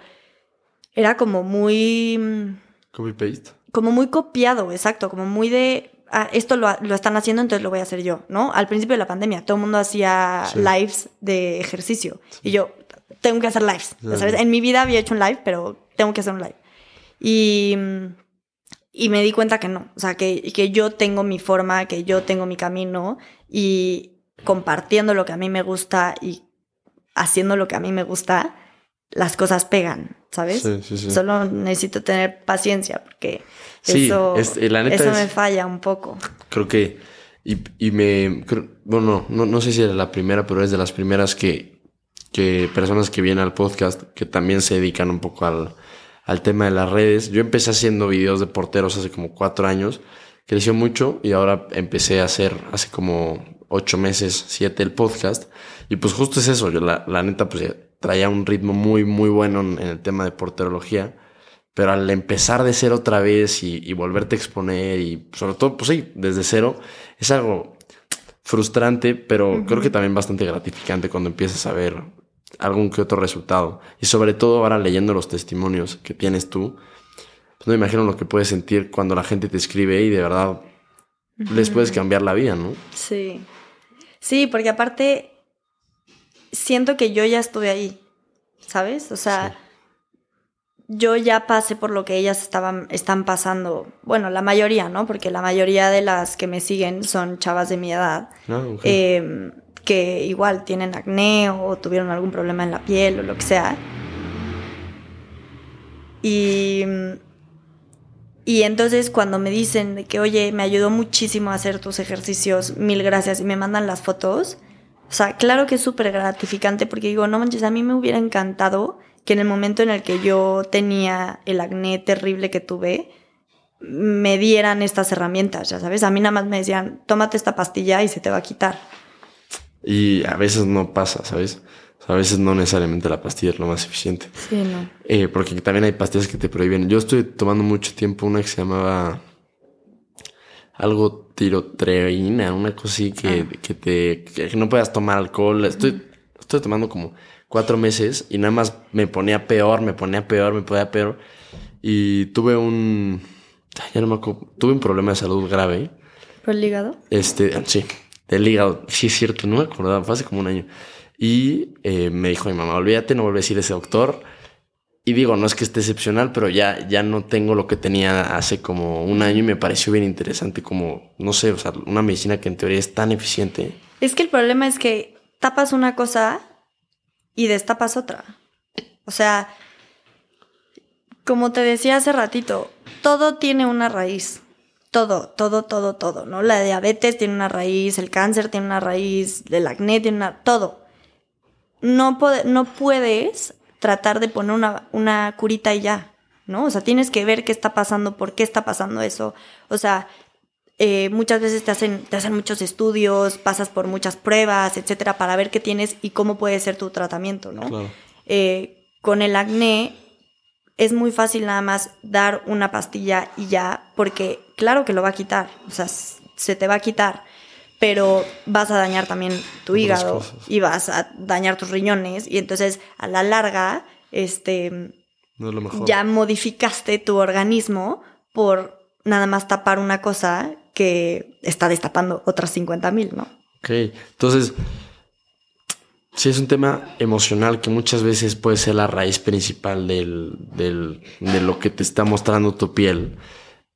era como muy... Mm, Copy paste. Como muy copiado, exacto, como muy de ah, esto lo, están haciendo, entonces lo voy a hacer yo, ¿no? Al principio de la pandemia, todo el mundo hacía lives de ejercicio. Y yo, tengo que hacer lives. ¿sabes? En mi vida había hecho un live, pero tengo que hacer un live. Y, y me di cuenta que no. O sea, que, que yo tengo mi forma, que yo tengo mi camino y compartiendo lo que a mí me gusta y haciendo lo que a mí me gusta, las cosas pegan, ¿sabes? Sí, sí, sí. Solo necesito tener paciencia porque eso, eh, eso me falla un poco. Creo que, y, y me, bueno, no, no, sé si era la primera, pero es de las primeras que, que personas que vienen al podcast, que también se dedican un poco al, al tema de las redes. Yo empecé haciendo videos de porteros hace como cuatro años, creció mucho y ahora empecé a hacer hace como ocho meses, siete el podcast. Y pues justo es eso, yo la, la neta pues traía un ritmo muy, muy bueno en, en el tema de porterología pero al empezar de cero otra vez y, volverte a exponer y sobre todo, pues sí, desde cero, es algo frustrante, pero creo que también bastante gratificante cuando empiezas a ver algún que otro resultado. Y sobre todo ahora leyendo los testimonios que tienes tú, pues no me imagino lo que puedes sentir cuando la gente te escribe y de verdad les puedes cambiar la vida, ¿no? Sí. Sí, porque aparte siento que yo ya estuve ahí, ¿sabes? O sea yo ya pasé por lo que ellas estaban, están pasando. Bueno, la mayoría, ¿no? Porque la mayoría de las que me siguen son chavas de mi edad. Ah, em, que igual tienen acné o tuvieron algún problema en la piel o lo que sea. Y, y entonces cuando me dicen de que, oye, me ayudó muchísimo a hacer tus ejercicios, mil gracias, y me mandan las fotos, o sea, claro que es súper gratificante porque digo, no manches, a mí me hubiera encantado que en el momento en el que yo tenía el acné terrible que tuve, me dieran estas herramientas, ya sabes. A mí nada más me decían, tómate esta pastilla y se te va a quitar. Y a veces no pasa, ¿sabes? A veces no necesariamente la pastilla es lo más eficiente. Sí, no. Eh, porque también hay pastillas que te prohíben. Yo estoy tomando mucho tiempo una que se llamaba algo tirotreína, una cosa así que, ah. que te que no puedas tomar alcohol. Estoy, estoy tomando como cuatro meses y nada más me ponía peor, me ponía peor, me ponía peor. Y tuve un. Ya no me acuerdo. Tuve un problema de salud grave. ¿Por el hígado? Este, sí, del hígado. Sí, es cierto, no me acordaba, fue hace como un año. Y eh, me dijo mi mamá, olvídate, no vuelves a ir a ese doctor. Y digo, no es que esté excepcional, pero ya, ya no tengo lo que tenía hace como un año y me pareció bien interesante como, no sé, o sea, una medicina que en teoría es tan eficiente. Es que el problema es que tapas una cosa y destapas otra. O sea, como te decía hace ratito, todo tiene una raíz. todo, todo, todo, todo, ¿no? La diabetes tiene una raíz, el cáncer tiene una raíz, el acné tiene una... todo. No, no puedes tratar de poner una, una curita y ya, ¿no? O sea, tienes que ver qué está pasando, por qué está pasando eso. O sea, eh, muchas veces te hacen, te hacen muchos estudios, pasas por muchas pruebas, etcétera, para ver qué tienes y cómo puede ser tu tratamiento, ¿no? Eh, con el acné es muy fácil nada más dar una pastilla y ya, porque claro que lo va a quitar, o sea, se te va a quitar, pero vas a dañar también tu hígado y vas a dañar tus riñones y entonces a la larga, este, ya modificaste tu organismo por nada más tapar una cosa que está destapando otras 50 mil, ¿no? Ok, entonces, sí es un tema emocional que muchas veces puede ser la raíz principal del, del, de lo que te está mostrando tu piel.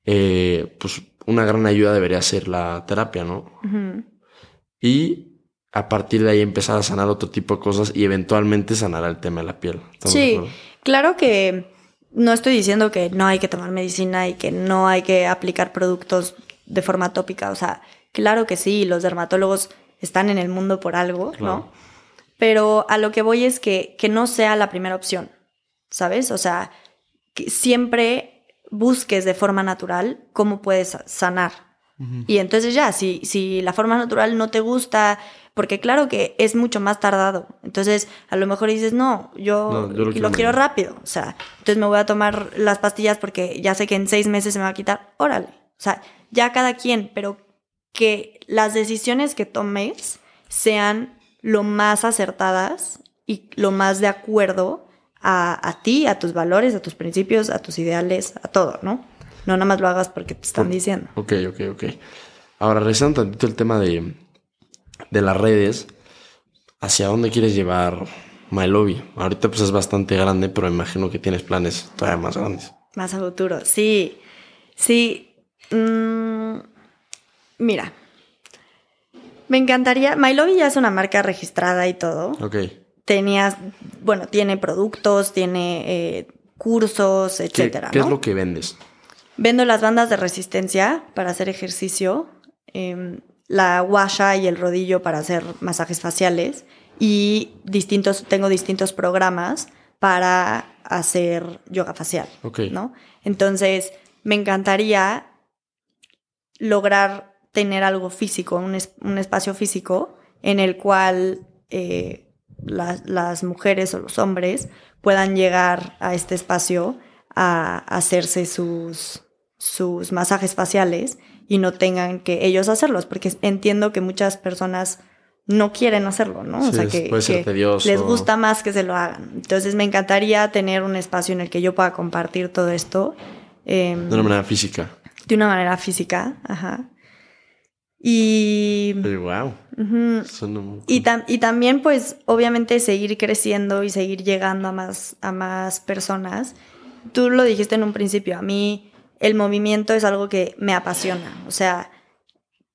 Eh, pues una gran ayuda debería ser la terapia, ¿no? Y a partir de ahí empezar a sanar otro tipo de cosas y eventualmente sanar el tema de la piel. Sí, claro que no estoy diciendo que no hay que tomar medicina y que no hay que aplicar productos de forma tópica. O sea, claro que sí, los dermatólogos están en el mundo por algo, ¿no? Pero a lo que voy es que, que no sea la primera opción, ¿sabes? O sea, que siempre busques de forma natural cómo puedes sanar. Y entonces ya, si, si la forma natural no te gusta, porque claro que es mucho más tardado. Entonces, a lo mejor dices, no, yo, lo, quiero, rápido. O sea, entonces me voy a tomar las pastillas porque ya sé que en seis meses se me va a quitar. Órale. O sea, ya cada quien, pero que las decisiones que tomes sean lo más acertadas y lo más de acuerdo a, a, ti, a tus valores, a tus principios, a tus ideales, a todo, ¿no? No nada más lo hagas porque te están diciendo. Ok, ok, ok. Ahora, regresando tantito el tema de, de las redes, ¿hacia dónde quieres llevar MyLobby? Ahorita pues es bastante grande, pero imagino que tienes planes todavía más grandes. Más a futuro, sí. Sí, Mm, mira, me encantaría. MyLobby ya es una marca registrada y todo. Ok. Tenías, bueno, tiene productos, tiene eh, cursos, etcétera. ¿Qué, es lo que vendes? Vendo las bandas de resistencia para hacer ejercicio, em, la washa y el rodillo para hacer masajes faciales y distintos, tengo distintos programas para hacer yoga facial. Ok. ¿no? Entonces, me encantaría lograr tener algo físico, un, espacio físico en el cual eh, las, mujeres o los hombres puedan llegar a este espacio a hacerse sus, sus masajes faciales y no tengan que ellos hacerlos, porque entiendo que muchas personas no quieren hacerlo, ¿no? o sea, que, les gusta más que se lo hagan. Entonces me encantaría tener un espacio en el que yo pueda compartir todo esto. Em, de una manera física de una manera física, ajá. Y... wow. y, y, también, pues, obviamente seguir creciendo y seguir llegando a más, a más personas. Tú lo dijiste en un principio, a mí el movimiento es algo que me apasiona. O sea,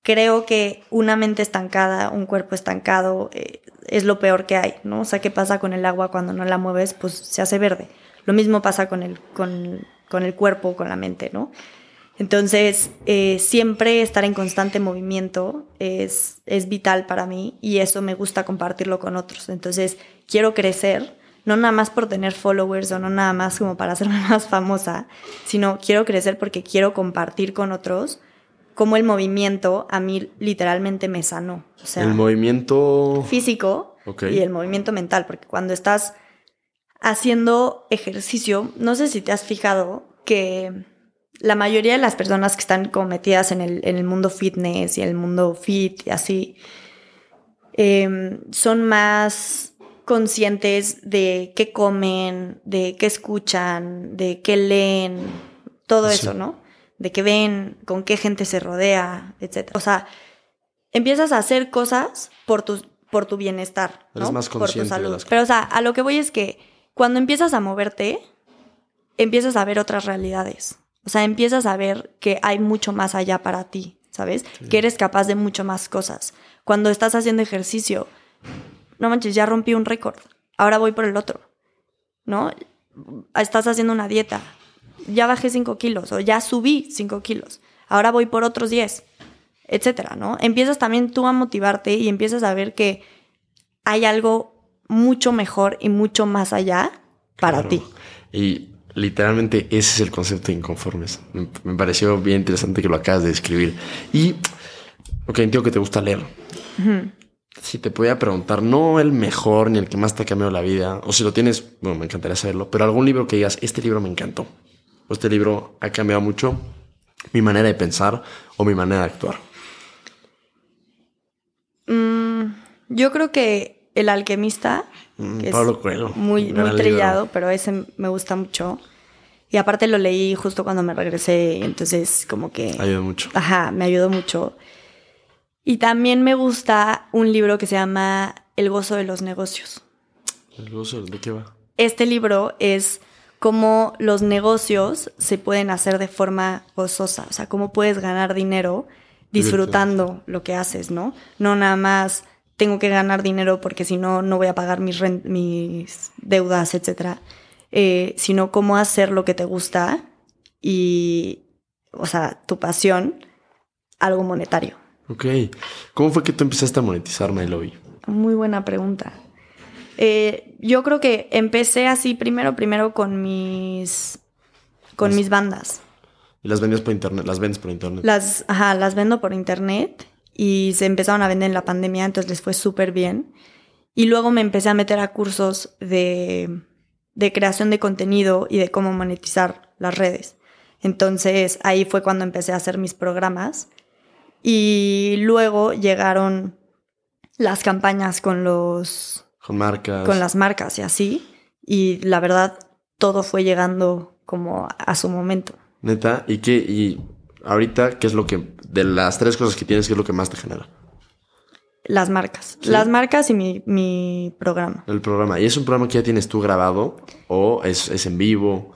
creo que una mente estancada, un cuerpo estancado, eh, es lo peor que hay, ¿no? O sea, ¿qué pasa con el agua cuando no la mueves? Pues se hace verde. Lo mismo pasa con el, con, con el cuerpo, con la mente, ¿no? Entonces, eh, siempre estar en constante movimiento es, es vital para mí y eso me gusta compartirlo con otros. Entonces, quiero crecer, no nada más por tener followers o no nada más como para hacerme más famosa, sino quiero crecer porque quiero compartir con otros cómo el movimiento a mí literalmente me sanó. O sea, el movimiento físico y el movimiento mental, porque cuando estás haciendo ejercicio, no sé si te has fijado que la mayoría de las personas que están como metidas en el, en el mundo fitness y el mundo fit y así, em, son más conscientes de qué comen, de qué escuchan, de qué leen, todo eso, ¿no? De qué ven, con qué gente se rodea, etc. O sea, empiezas a hacer cosas por tu, por tu bienestar, ¿no? más consciente por tu salud. Pero, o sea, a lo que voy es que cuando empiezas a moverte, empiezas a ver otras realidades. O sea, empiezas a ver que hay mucho más allá para ti, ¿sabes? Que eres capaz de mucho más cosas. Cuando estás haciendo ejercicio, no manches, ya rompí un récord, ahora voy por el otro, ¿no? Estás haciendo una dieta, ya bajé 5 kilos o ya subí 5 kilos, ahora voy por otros 10, etcétera, ¿no? Empiezas también tú a motivarte y empiezas a ver que hay algo mucho mejor y mucho más allá para Claro. ti. Y literalmente ese es el concepto de inconformes. Me, me pareció bien interesante que lo acabas de describir. Y, ok, entiendo que te gusta leer. Si te podía preguntar, no el mejor ni el que más te ha cambiado la vida, o si lo tienes, bueno, me encantaría saberlo, pero algún libro que digas, este libro me encantó, o este libro ha cambiado mucho mi manera de pensar o mi manera de actuar. Mm, yo creo que El alquimista, Mm, que Pablo es Coelho. muy, muy libro. trillado, pero ese me gusta mucho. Y aparte lo leí justo cuando me regresé, entonces como que... Ayuda mucho. Ajá, me ayudó mucho. Y también me gusta un libro que se llama El gozo de los negocios. El gozo, ¿De qué va? Este libro es cómo los negocios se pueden hacer de forma gozosa, o sea, cómo puedes ganar dinero disfrutando lo que haces, ¿no? No nada más tengo que ganar dinero porque si no, no voy a pagar mis, mis deudas, etcétera, Eh, sino cómo hacer lo que te gusta y, o sea, tu pasión, algo monetario. Ok. ¿Cómo fue que tú empezaste a monetizar My Lobby? Muy buena pregunta. Eh, yo creo que empecé así primero, primero con mis, con Las- mis bandas. Y las vendías por internet, las vendes por internet. Las, ajá, las vendo por internet y se empezaron a vender en la pandemia, entonces les fue súper bien. Y luego me empecé a meter a cursos de, de creación de contenido y de cómo monetizar las redes. Entonces ahí fue cuando empecé a hacer mis programas. Y luego llegaron las campañas con los Con marcas. con las marcas y así. Y la verdad, todo fue llegando como a su momento. Neta. ¿Y qué? Y ahorita, ¿qué es lo que, de las tres cosas que tienes, qué es lo que más te genera? Las marcas. Sí. Las marcas y mi, mi programa. El programa. ¿Y es un programa que ya tienes tú grabado? ¿O es, es en vivo?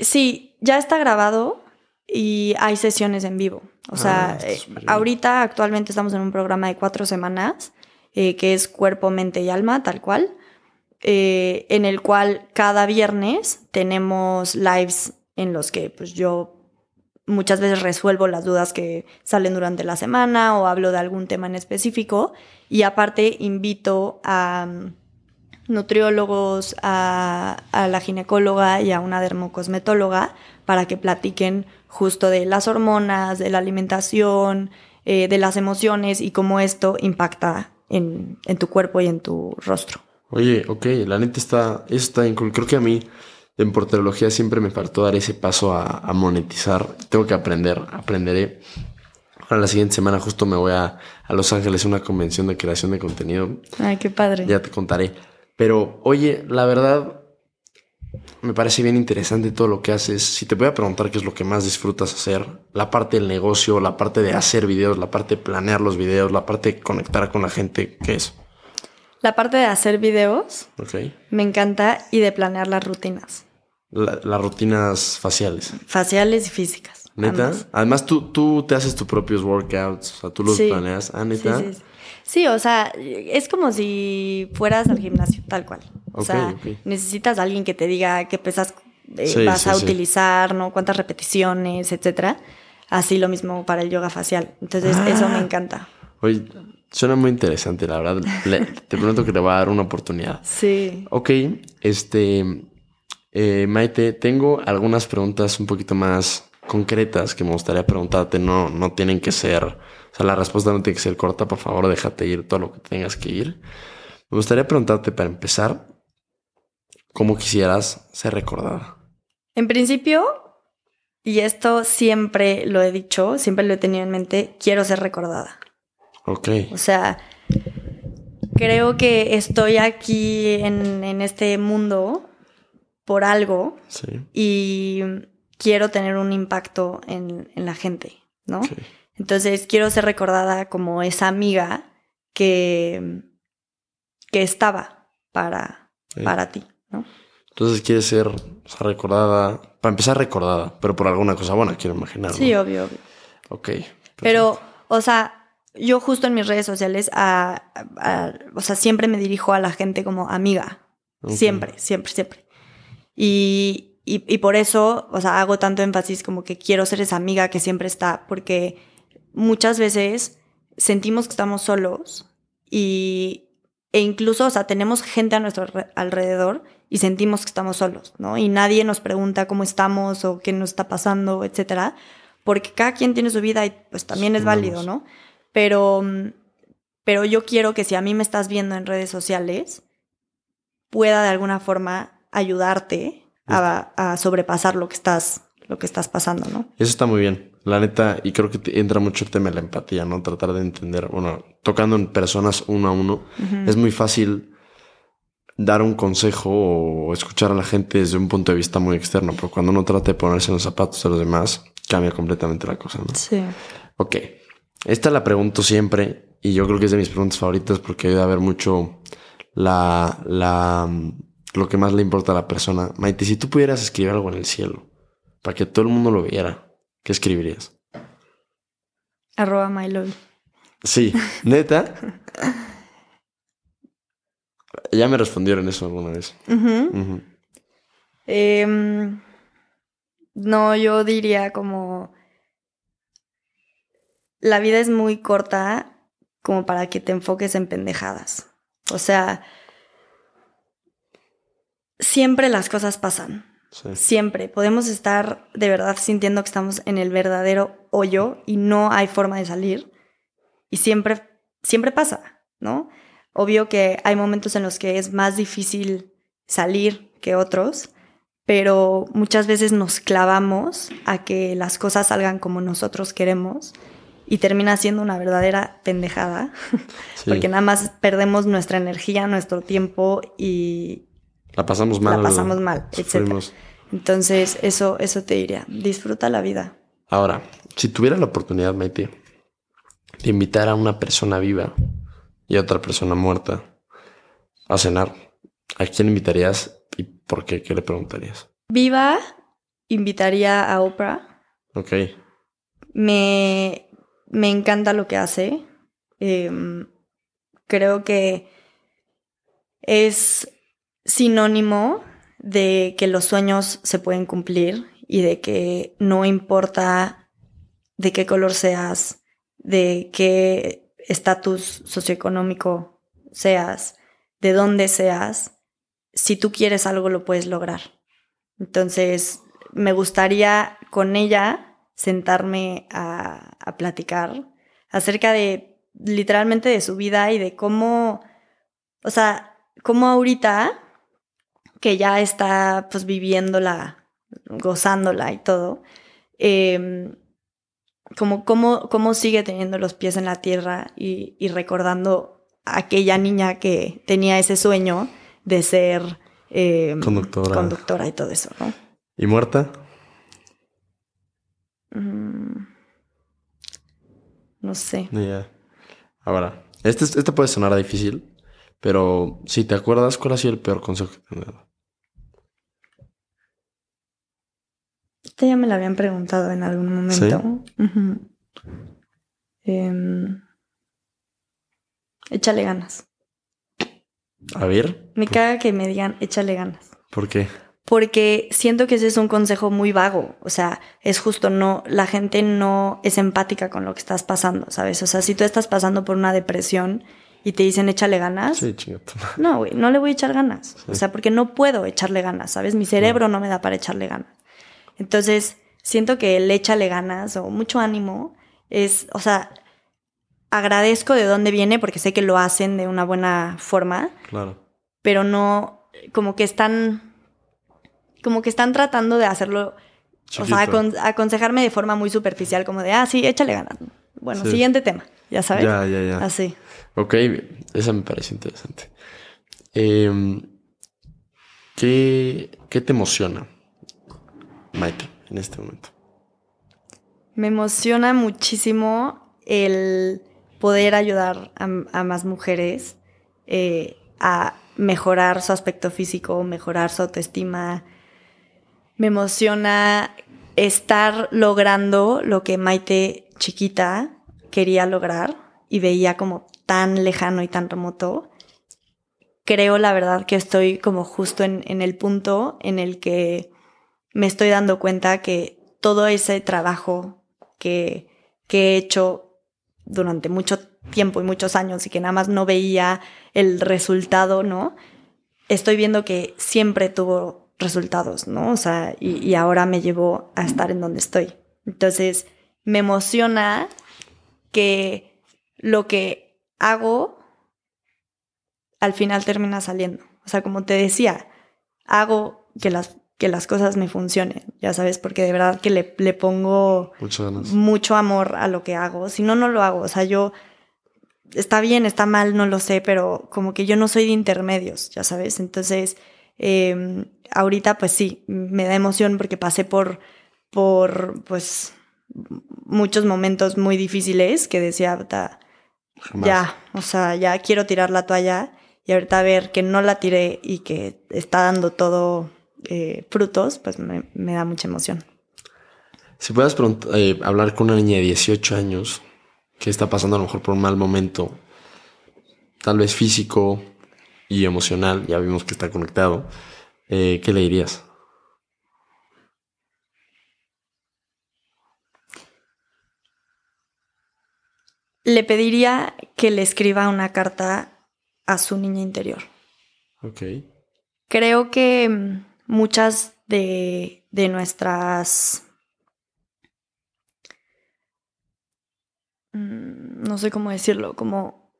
Sí, ya está grabado y hay sesiones en vivo. O Ah, sea, eh, ahorita actualmente estamos en un programa de cuatro semanas, eh, que es cuerpo, mente y alma, tal cual, eh, en el cual cada viernes tenemos lives en los que pues yo muchas veces resuelvo las dudas que salen durante la semana o hablo de algún tema en específico y aparte invito a mm, nutriólogos, a, la ginecóloga y a una dermocosmetóloga para que platiquen justo de las hormonas, de la alimentación, eh, de las emociones y cómo esto impacta en, en tu cuerpo y en tu rostro. Oye, ok, la neta está, está. Creo que a mí en porterología siempre me faltó dar ese paso a, a monetizar. Tengo que aprender, aprenderé. Ahora la siguiente semana justo me voy a, a Los Ángeles a una convención de creación de contenido. Ay, qué padre. Ya te contaré. Pero, oye, la verdad, me parece bien interesante todo lo que haces. Si te voy a preguntar qué es lo que más disfrutas hacer, la parte del negocio, la parte de hacer videos, la parte de planear los videos, la parte de conectar con la gente, ¿qué es? La parte de hacer videos Ok. me encanta y de planear las rutinas La- las rutinas faciales. faciales y físicas. ¿Neta? ambas. Además, tú, tú te haces tus propios workouts, o sea, tú los Sí. planeas. Ah, ¿neta? sí, sí. Sí, o sea, es como si fueras al gimnasio, tal cual. O sea, necesitas a alguien que te diga qué pesas eh, vas a utilizar, ¿no? Cuántas repeticiones, etcétera. Así lo mismo para el yoga facial. Entonces, Ah. eso me encanta. Oye, suena muy interesante, la verdad. Le- te prometo que le voy a dar una oportunidad. Sí. Ok, este, eh, Maite, tengo algunas preguntas un poquito más concretas que me gustaría preguntarte. No, no tienen que ser, o sea, la respuesta no tiene que ser corta. Por favor, déjate ir todo lo que tengas que ir. Me gustaría preguntarte para empezar, ¿cómo quisieras ser recordada? En principio, y esto siempre lo he dicho, siempre lo he tenido en mente, quiero ser recordada. Ok, O sea, creo que estoy aquí en, en este mundo por algo sí, y quiero tener un impacto en, en la gente, ¿no? Entonces quiero ser recordada como esa amiga que, que estaba para, Sí. para ti, ¿no? Entonces quieres ser o sea, recordada, para empezar recordada, pero por alguna cosa buena, quiero imaginar. ¿no? Sí, obvio, obvio. Ok. Pero, o sea, yo justo en mis redes sociales, a- a- o sea, siempre me dirijo a la gente como amiga. Siempre, siempre, siempre. Y, y, y por eso, o sea, hago tanto énfasis como que quiero ser esa amiga que siempre está, porque muchas veces sentimos que estamos solos y, e incluso, o sea, tenemos gente a nuestro alrededor y sentimos que estamos solos, ¿no? Y nadie nos pregunta cómo estamos o qué nos está pasando, etcétera, porque cada quien tiene su vida y pues también es válido, ¿no? Pero, pero yo quiero que si a mí me estás viendo en redes sociales, pueda de alguna forma ayudarte a, sobrepasar lo que estás lo que estás pasando, ¿no? Eso está muy bien. La neta, y creo que entra mucho el tema de la empatía, ¿no? Tratar de entender, bueno, tocando en personas uno a uno, es muy fácil dar un consejo o escuchar a la gente desde un punto de vista muy externo, pero cuando uno trata de ponerse en los zapatos de los demás, cambia completamente la cosa, ¿no? Sí. Ok. Esta la pregunto siempre y yo creo que es de mis preguntas favoritas porque ayuda a ver mucho la, la, lo que más le importa a la persona. Maite, si tú pudieras escribir algo en el cielo para que todo el mundo lo viera, ¿qué escribirías? Arroba my love. Sí, neta. ya me respondieron eso alguna vez. Em, no, yo diría como la vida es muy corta como para que te enfoques en pendejadas. O sea, siempre las cosas pasan. Siempre. Podemos estar de verdad sintiendo que estamos en el verdadero hoyo y no hay forma de salir. Y siempre, siempre pasa, ¿no? Obvio que hay momentos en los que es más difícil salir que otros, pero muchas veces nos clavamos a que las cosas salgan como nosotros queremos y termina siendo una verdadera pendejada, porque nada más perdemos nuestra energía, nuestro tiempo y... La pasamos mal. La pasamos mal, etc. Entonces, eso, eso te diría, disfruta la vida. Ahora, si tuviera la oportunidad, Maite, de invitar a una persona viva y a otra persona muerta a cenar, ¿a quién invitarías y por qué? ¿Qué le preguntarías? Viva, invitaría a Oprah. Ok. Me me encanta lo que hace. Em, creo que es sinónimo de que los sueños se pueden cumplir y de que no importa de qué color seas, de qué estatus socioeconómico seas, de dónde seas, si tú quieres algo lo puedes lograr. Entonces, me gustaría con ella sentarme a, a platicar acerca de literalmente de su vida y de cómo, o sea, cómo ahorita que ya está pues viviéndola, gozándola y todo, em, como cómo, cómo sigue teniendo los pies en la tierra y, y, recordando a aquella niña que tenía ese sueño de ser em, conductora. conductora y todo eso, ¿no? ¿Y muerta? Mm. no sé. Ahora, este, este puede sonar difícil, pero si te acuerdas, ¿cuál ha sido el peor consejo que te han dado? Este ya me lo habían preguntado en algún momento. Em, échale ganas. A ver. Me caga que me digan échale ganas. ¿Por qué? porque siento que ese es un consejo muy vago, o sea, es justo no, la gente no es empática con lo que estás pasando, ¿sabes? O sea, si tú estás pasando por una depresión y te dicen échale ganas, sí, no, güey, no le voy a echar ganas, o sea, porque no puedo echarle ganas, ¿sabes? Mi cerebro no. me da para echarle ganas. Entonces, siento que el échale ganas o mucho ánimo es, o sea, agradezco de dónde viene porque sé que lo hacen de una buena forma. Claro. Pero no, como que están como que están tratando de hacerlo, o sea, aconsejarme de forma muy superficial, como de, ah, sí, échale ganas. Bueno, siguiente tema, ya sabes. Ya, ya, ya. Así. Ok, esa me parece interesante. Em, ¿qué, ¿Qué te emociona, Maite, en este momento? Me emociona muchísimo el poder ayudar a, más mujeres eh, a mejorar su aspecto físico, mejorar su autoestima, me emociona estar logrando lo que Maite chiquita quería lograr y veía como tan lejano y tan remoto. Creo la verdad que estoy como justo en, el punto en el que me estoy dando cuenta que todo ese trabajo que, que he hecho durante mucho tiempo y muchos años y que nada más no veía el resultado, ¿no? Estoy viendo que siempre tuvo resultados, ¿no? O sea, y, ahora me llevó a estar en donde estoy. Entonces, me emociona que lo que hago al final termina saliendo. O sea, como te decía, hago que las, que las cosas me funcionen, ya sabes, porque de verdad que le, le pongo mucho amor a lo que hago. Si no, no lo hago. O sea, yo está bien, está mal, no lo sé, pero como que yo no soy de intermedios, ya sabes. Entonces, em, ahorita pues sí, me da emoción porque pasé por, por pues, muchos momentos muy difíciles que decía, ya, o sea, ya quiero tirar la toalla y ahorita ver que no la tiré y que está dando todo eh, frutos, pues me, da mucha emoción. Si puedes eh, hablar con una niña de 18 años que está pasando a lo mejor por un mal momento, tal vez físico y emocional, ya vimos que está conectado, eh, ¿qué le dirías? Le pediría que le escriba una carta a su niña interior. Ok. Creo que muchas de, nuestras... Mm, no sé cómo decirlo, como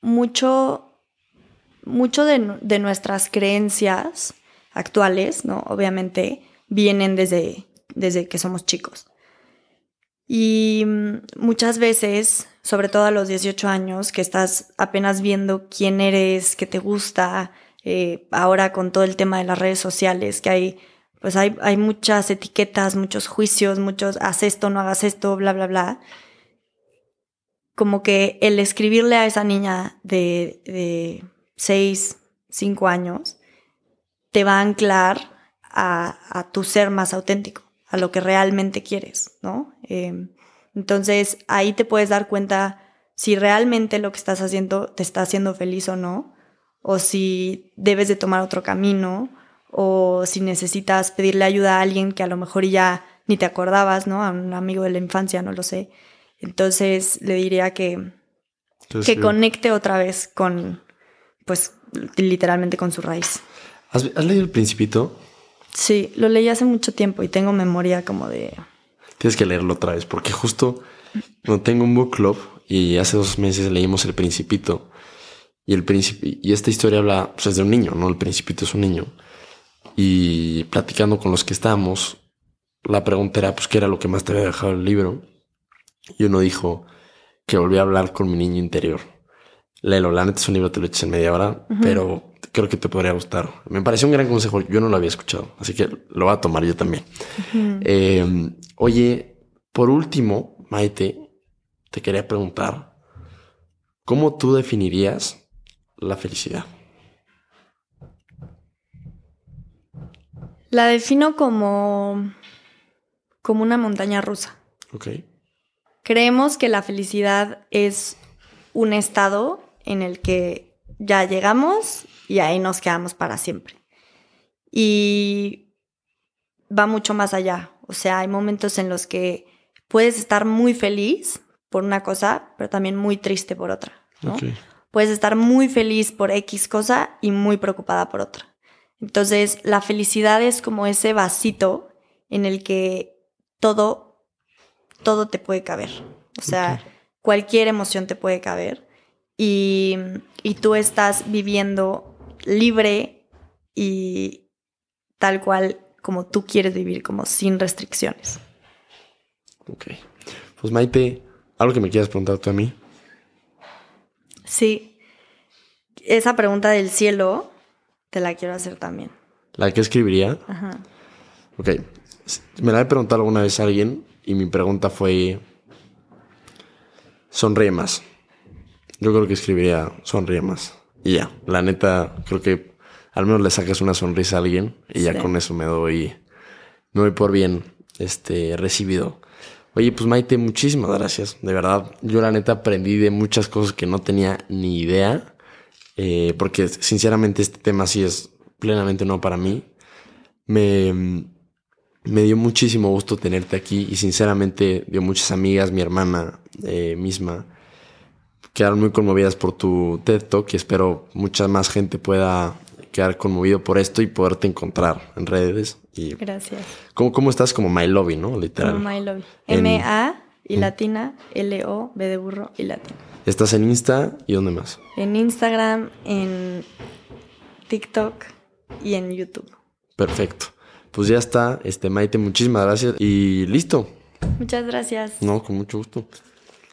mucho, mucho de, de nuestras creencias actuales, ¿no? Obviamente vienen desde, desde que somos chicos. Y mm, muchas veces, sobre todo a los 18 años, que estás apenas viendo quién eres, qué te gusta, eh, ahora con todo el tema de las redes sociales, que hay, pues hay, hay muchas etiquetas, muchos juicios, muchos, haz esto, no hagas esto, bla, bla, bla. Como que el escribirle a esa niña de, de 6, 5 años, te va a anclar a, a tu ser más auténtico, a lo que realmente quieres, ¿no? Eh, entonces ahí te puedes dar cuenta si realmente lo que estás haciendo te está haciendo feliz o no o si debes de tomar otro camino, o si necesitas pedirle ayuda a alguien que a lo mejor ya ni te acordabas, ¿no? A un amigo de la infancia, no lo sé. Entonces le diría que, que conecte otra vez con, pues, literalmente con su raíz. ¿Has, leído El Principito? Sí, lo leí hace mucho tiempo y tengo memoria como de... Tienes que leerlo otra vez porque justo no tengo un book club y hace dos meses leímos El Principito y el príncipe, y esta historia habla pues, de un niño, ¿no? El principito es un niño. Y platicando con los que estábamos, la pregunta era, pues, ¿qué era lo que más te había dejado el libro? Y uno dijo que volví a hablar con mi niño interior. Léelo, la neta es un libro, te lo eches en media hora, pero creo que te podría gustar. Me pareció un gran consejo, yo no lo había escuchado, así que lo voy a tomar yo también. Eh, oye, por último, Maite, te quería preguntar, ¿cómo tú definirías la felicidad? La defino como, como una montaña rusa. Ok. Creemos que la felicidad es un estado en el que ya llegamos y ahí nos quedamos para siempre. Y va mucho más allá. O sea, hay momentos en los que puedes estar muy feliz por una cosa, pero también muy triste por otra. ¿no? Puedes estar muy feliz por X cosa y muy preocupada por otra. Entonces, la felicidad es como ese vasito en el que todo, todo te puede caber. O sea, cualquier emoción te puede caber y, y tú estás viviendo libre y tal cual como tú quieres vivir, como sin restricciones. Ok. Pues Maite, ¿algo que me quieras preguntar tú a mí? Sí. Esa pregunta del cielo te la quiero hacer también. ¿La que escribiría? Ajá. Ok. Me la he preguntado alguna vez a alguien y mi pregunta fue: sonríe más. Yo creo que escribiría sonríe más. Y ya, la neta, creo que al menos le sacas una sonrisa a alguien y ya con eso me doy, me doy por bien este, recibido. Oye, pues Maite, muchísimas gracias. De verdad, yo la neta aprendí de muchas cosas que no tenía ni idea. Eh, porque sinceramente este tema sí es plenamente no para mí. Me, Me dio muchísimo gusto tenerte aquí y sinceramente dio muchas amigas, mi hermana eh, misma, quedaron muy conmovidas por tu TED Talk y espero mucha más gente pueda quedar conmovido por esto y poderte encontrar en redes. Y Gracias. ¿Cómo, cómo estás? Como My Lobby, ¿no? Literal. Como My Lobby. En- M-A y latina, L-O, B de burro y latina. Estás en Insta y dónde más. En Instagram, en TikTok y en YouTube. Perfecto. Pues ya está, este Maite, muchísimas gracias y listo. Muchas gracias. No, con mucho gusto.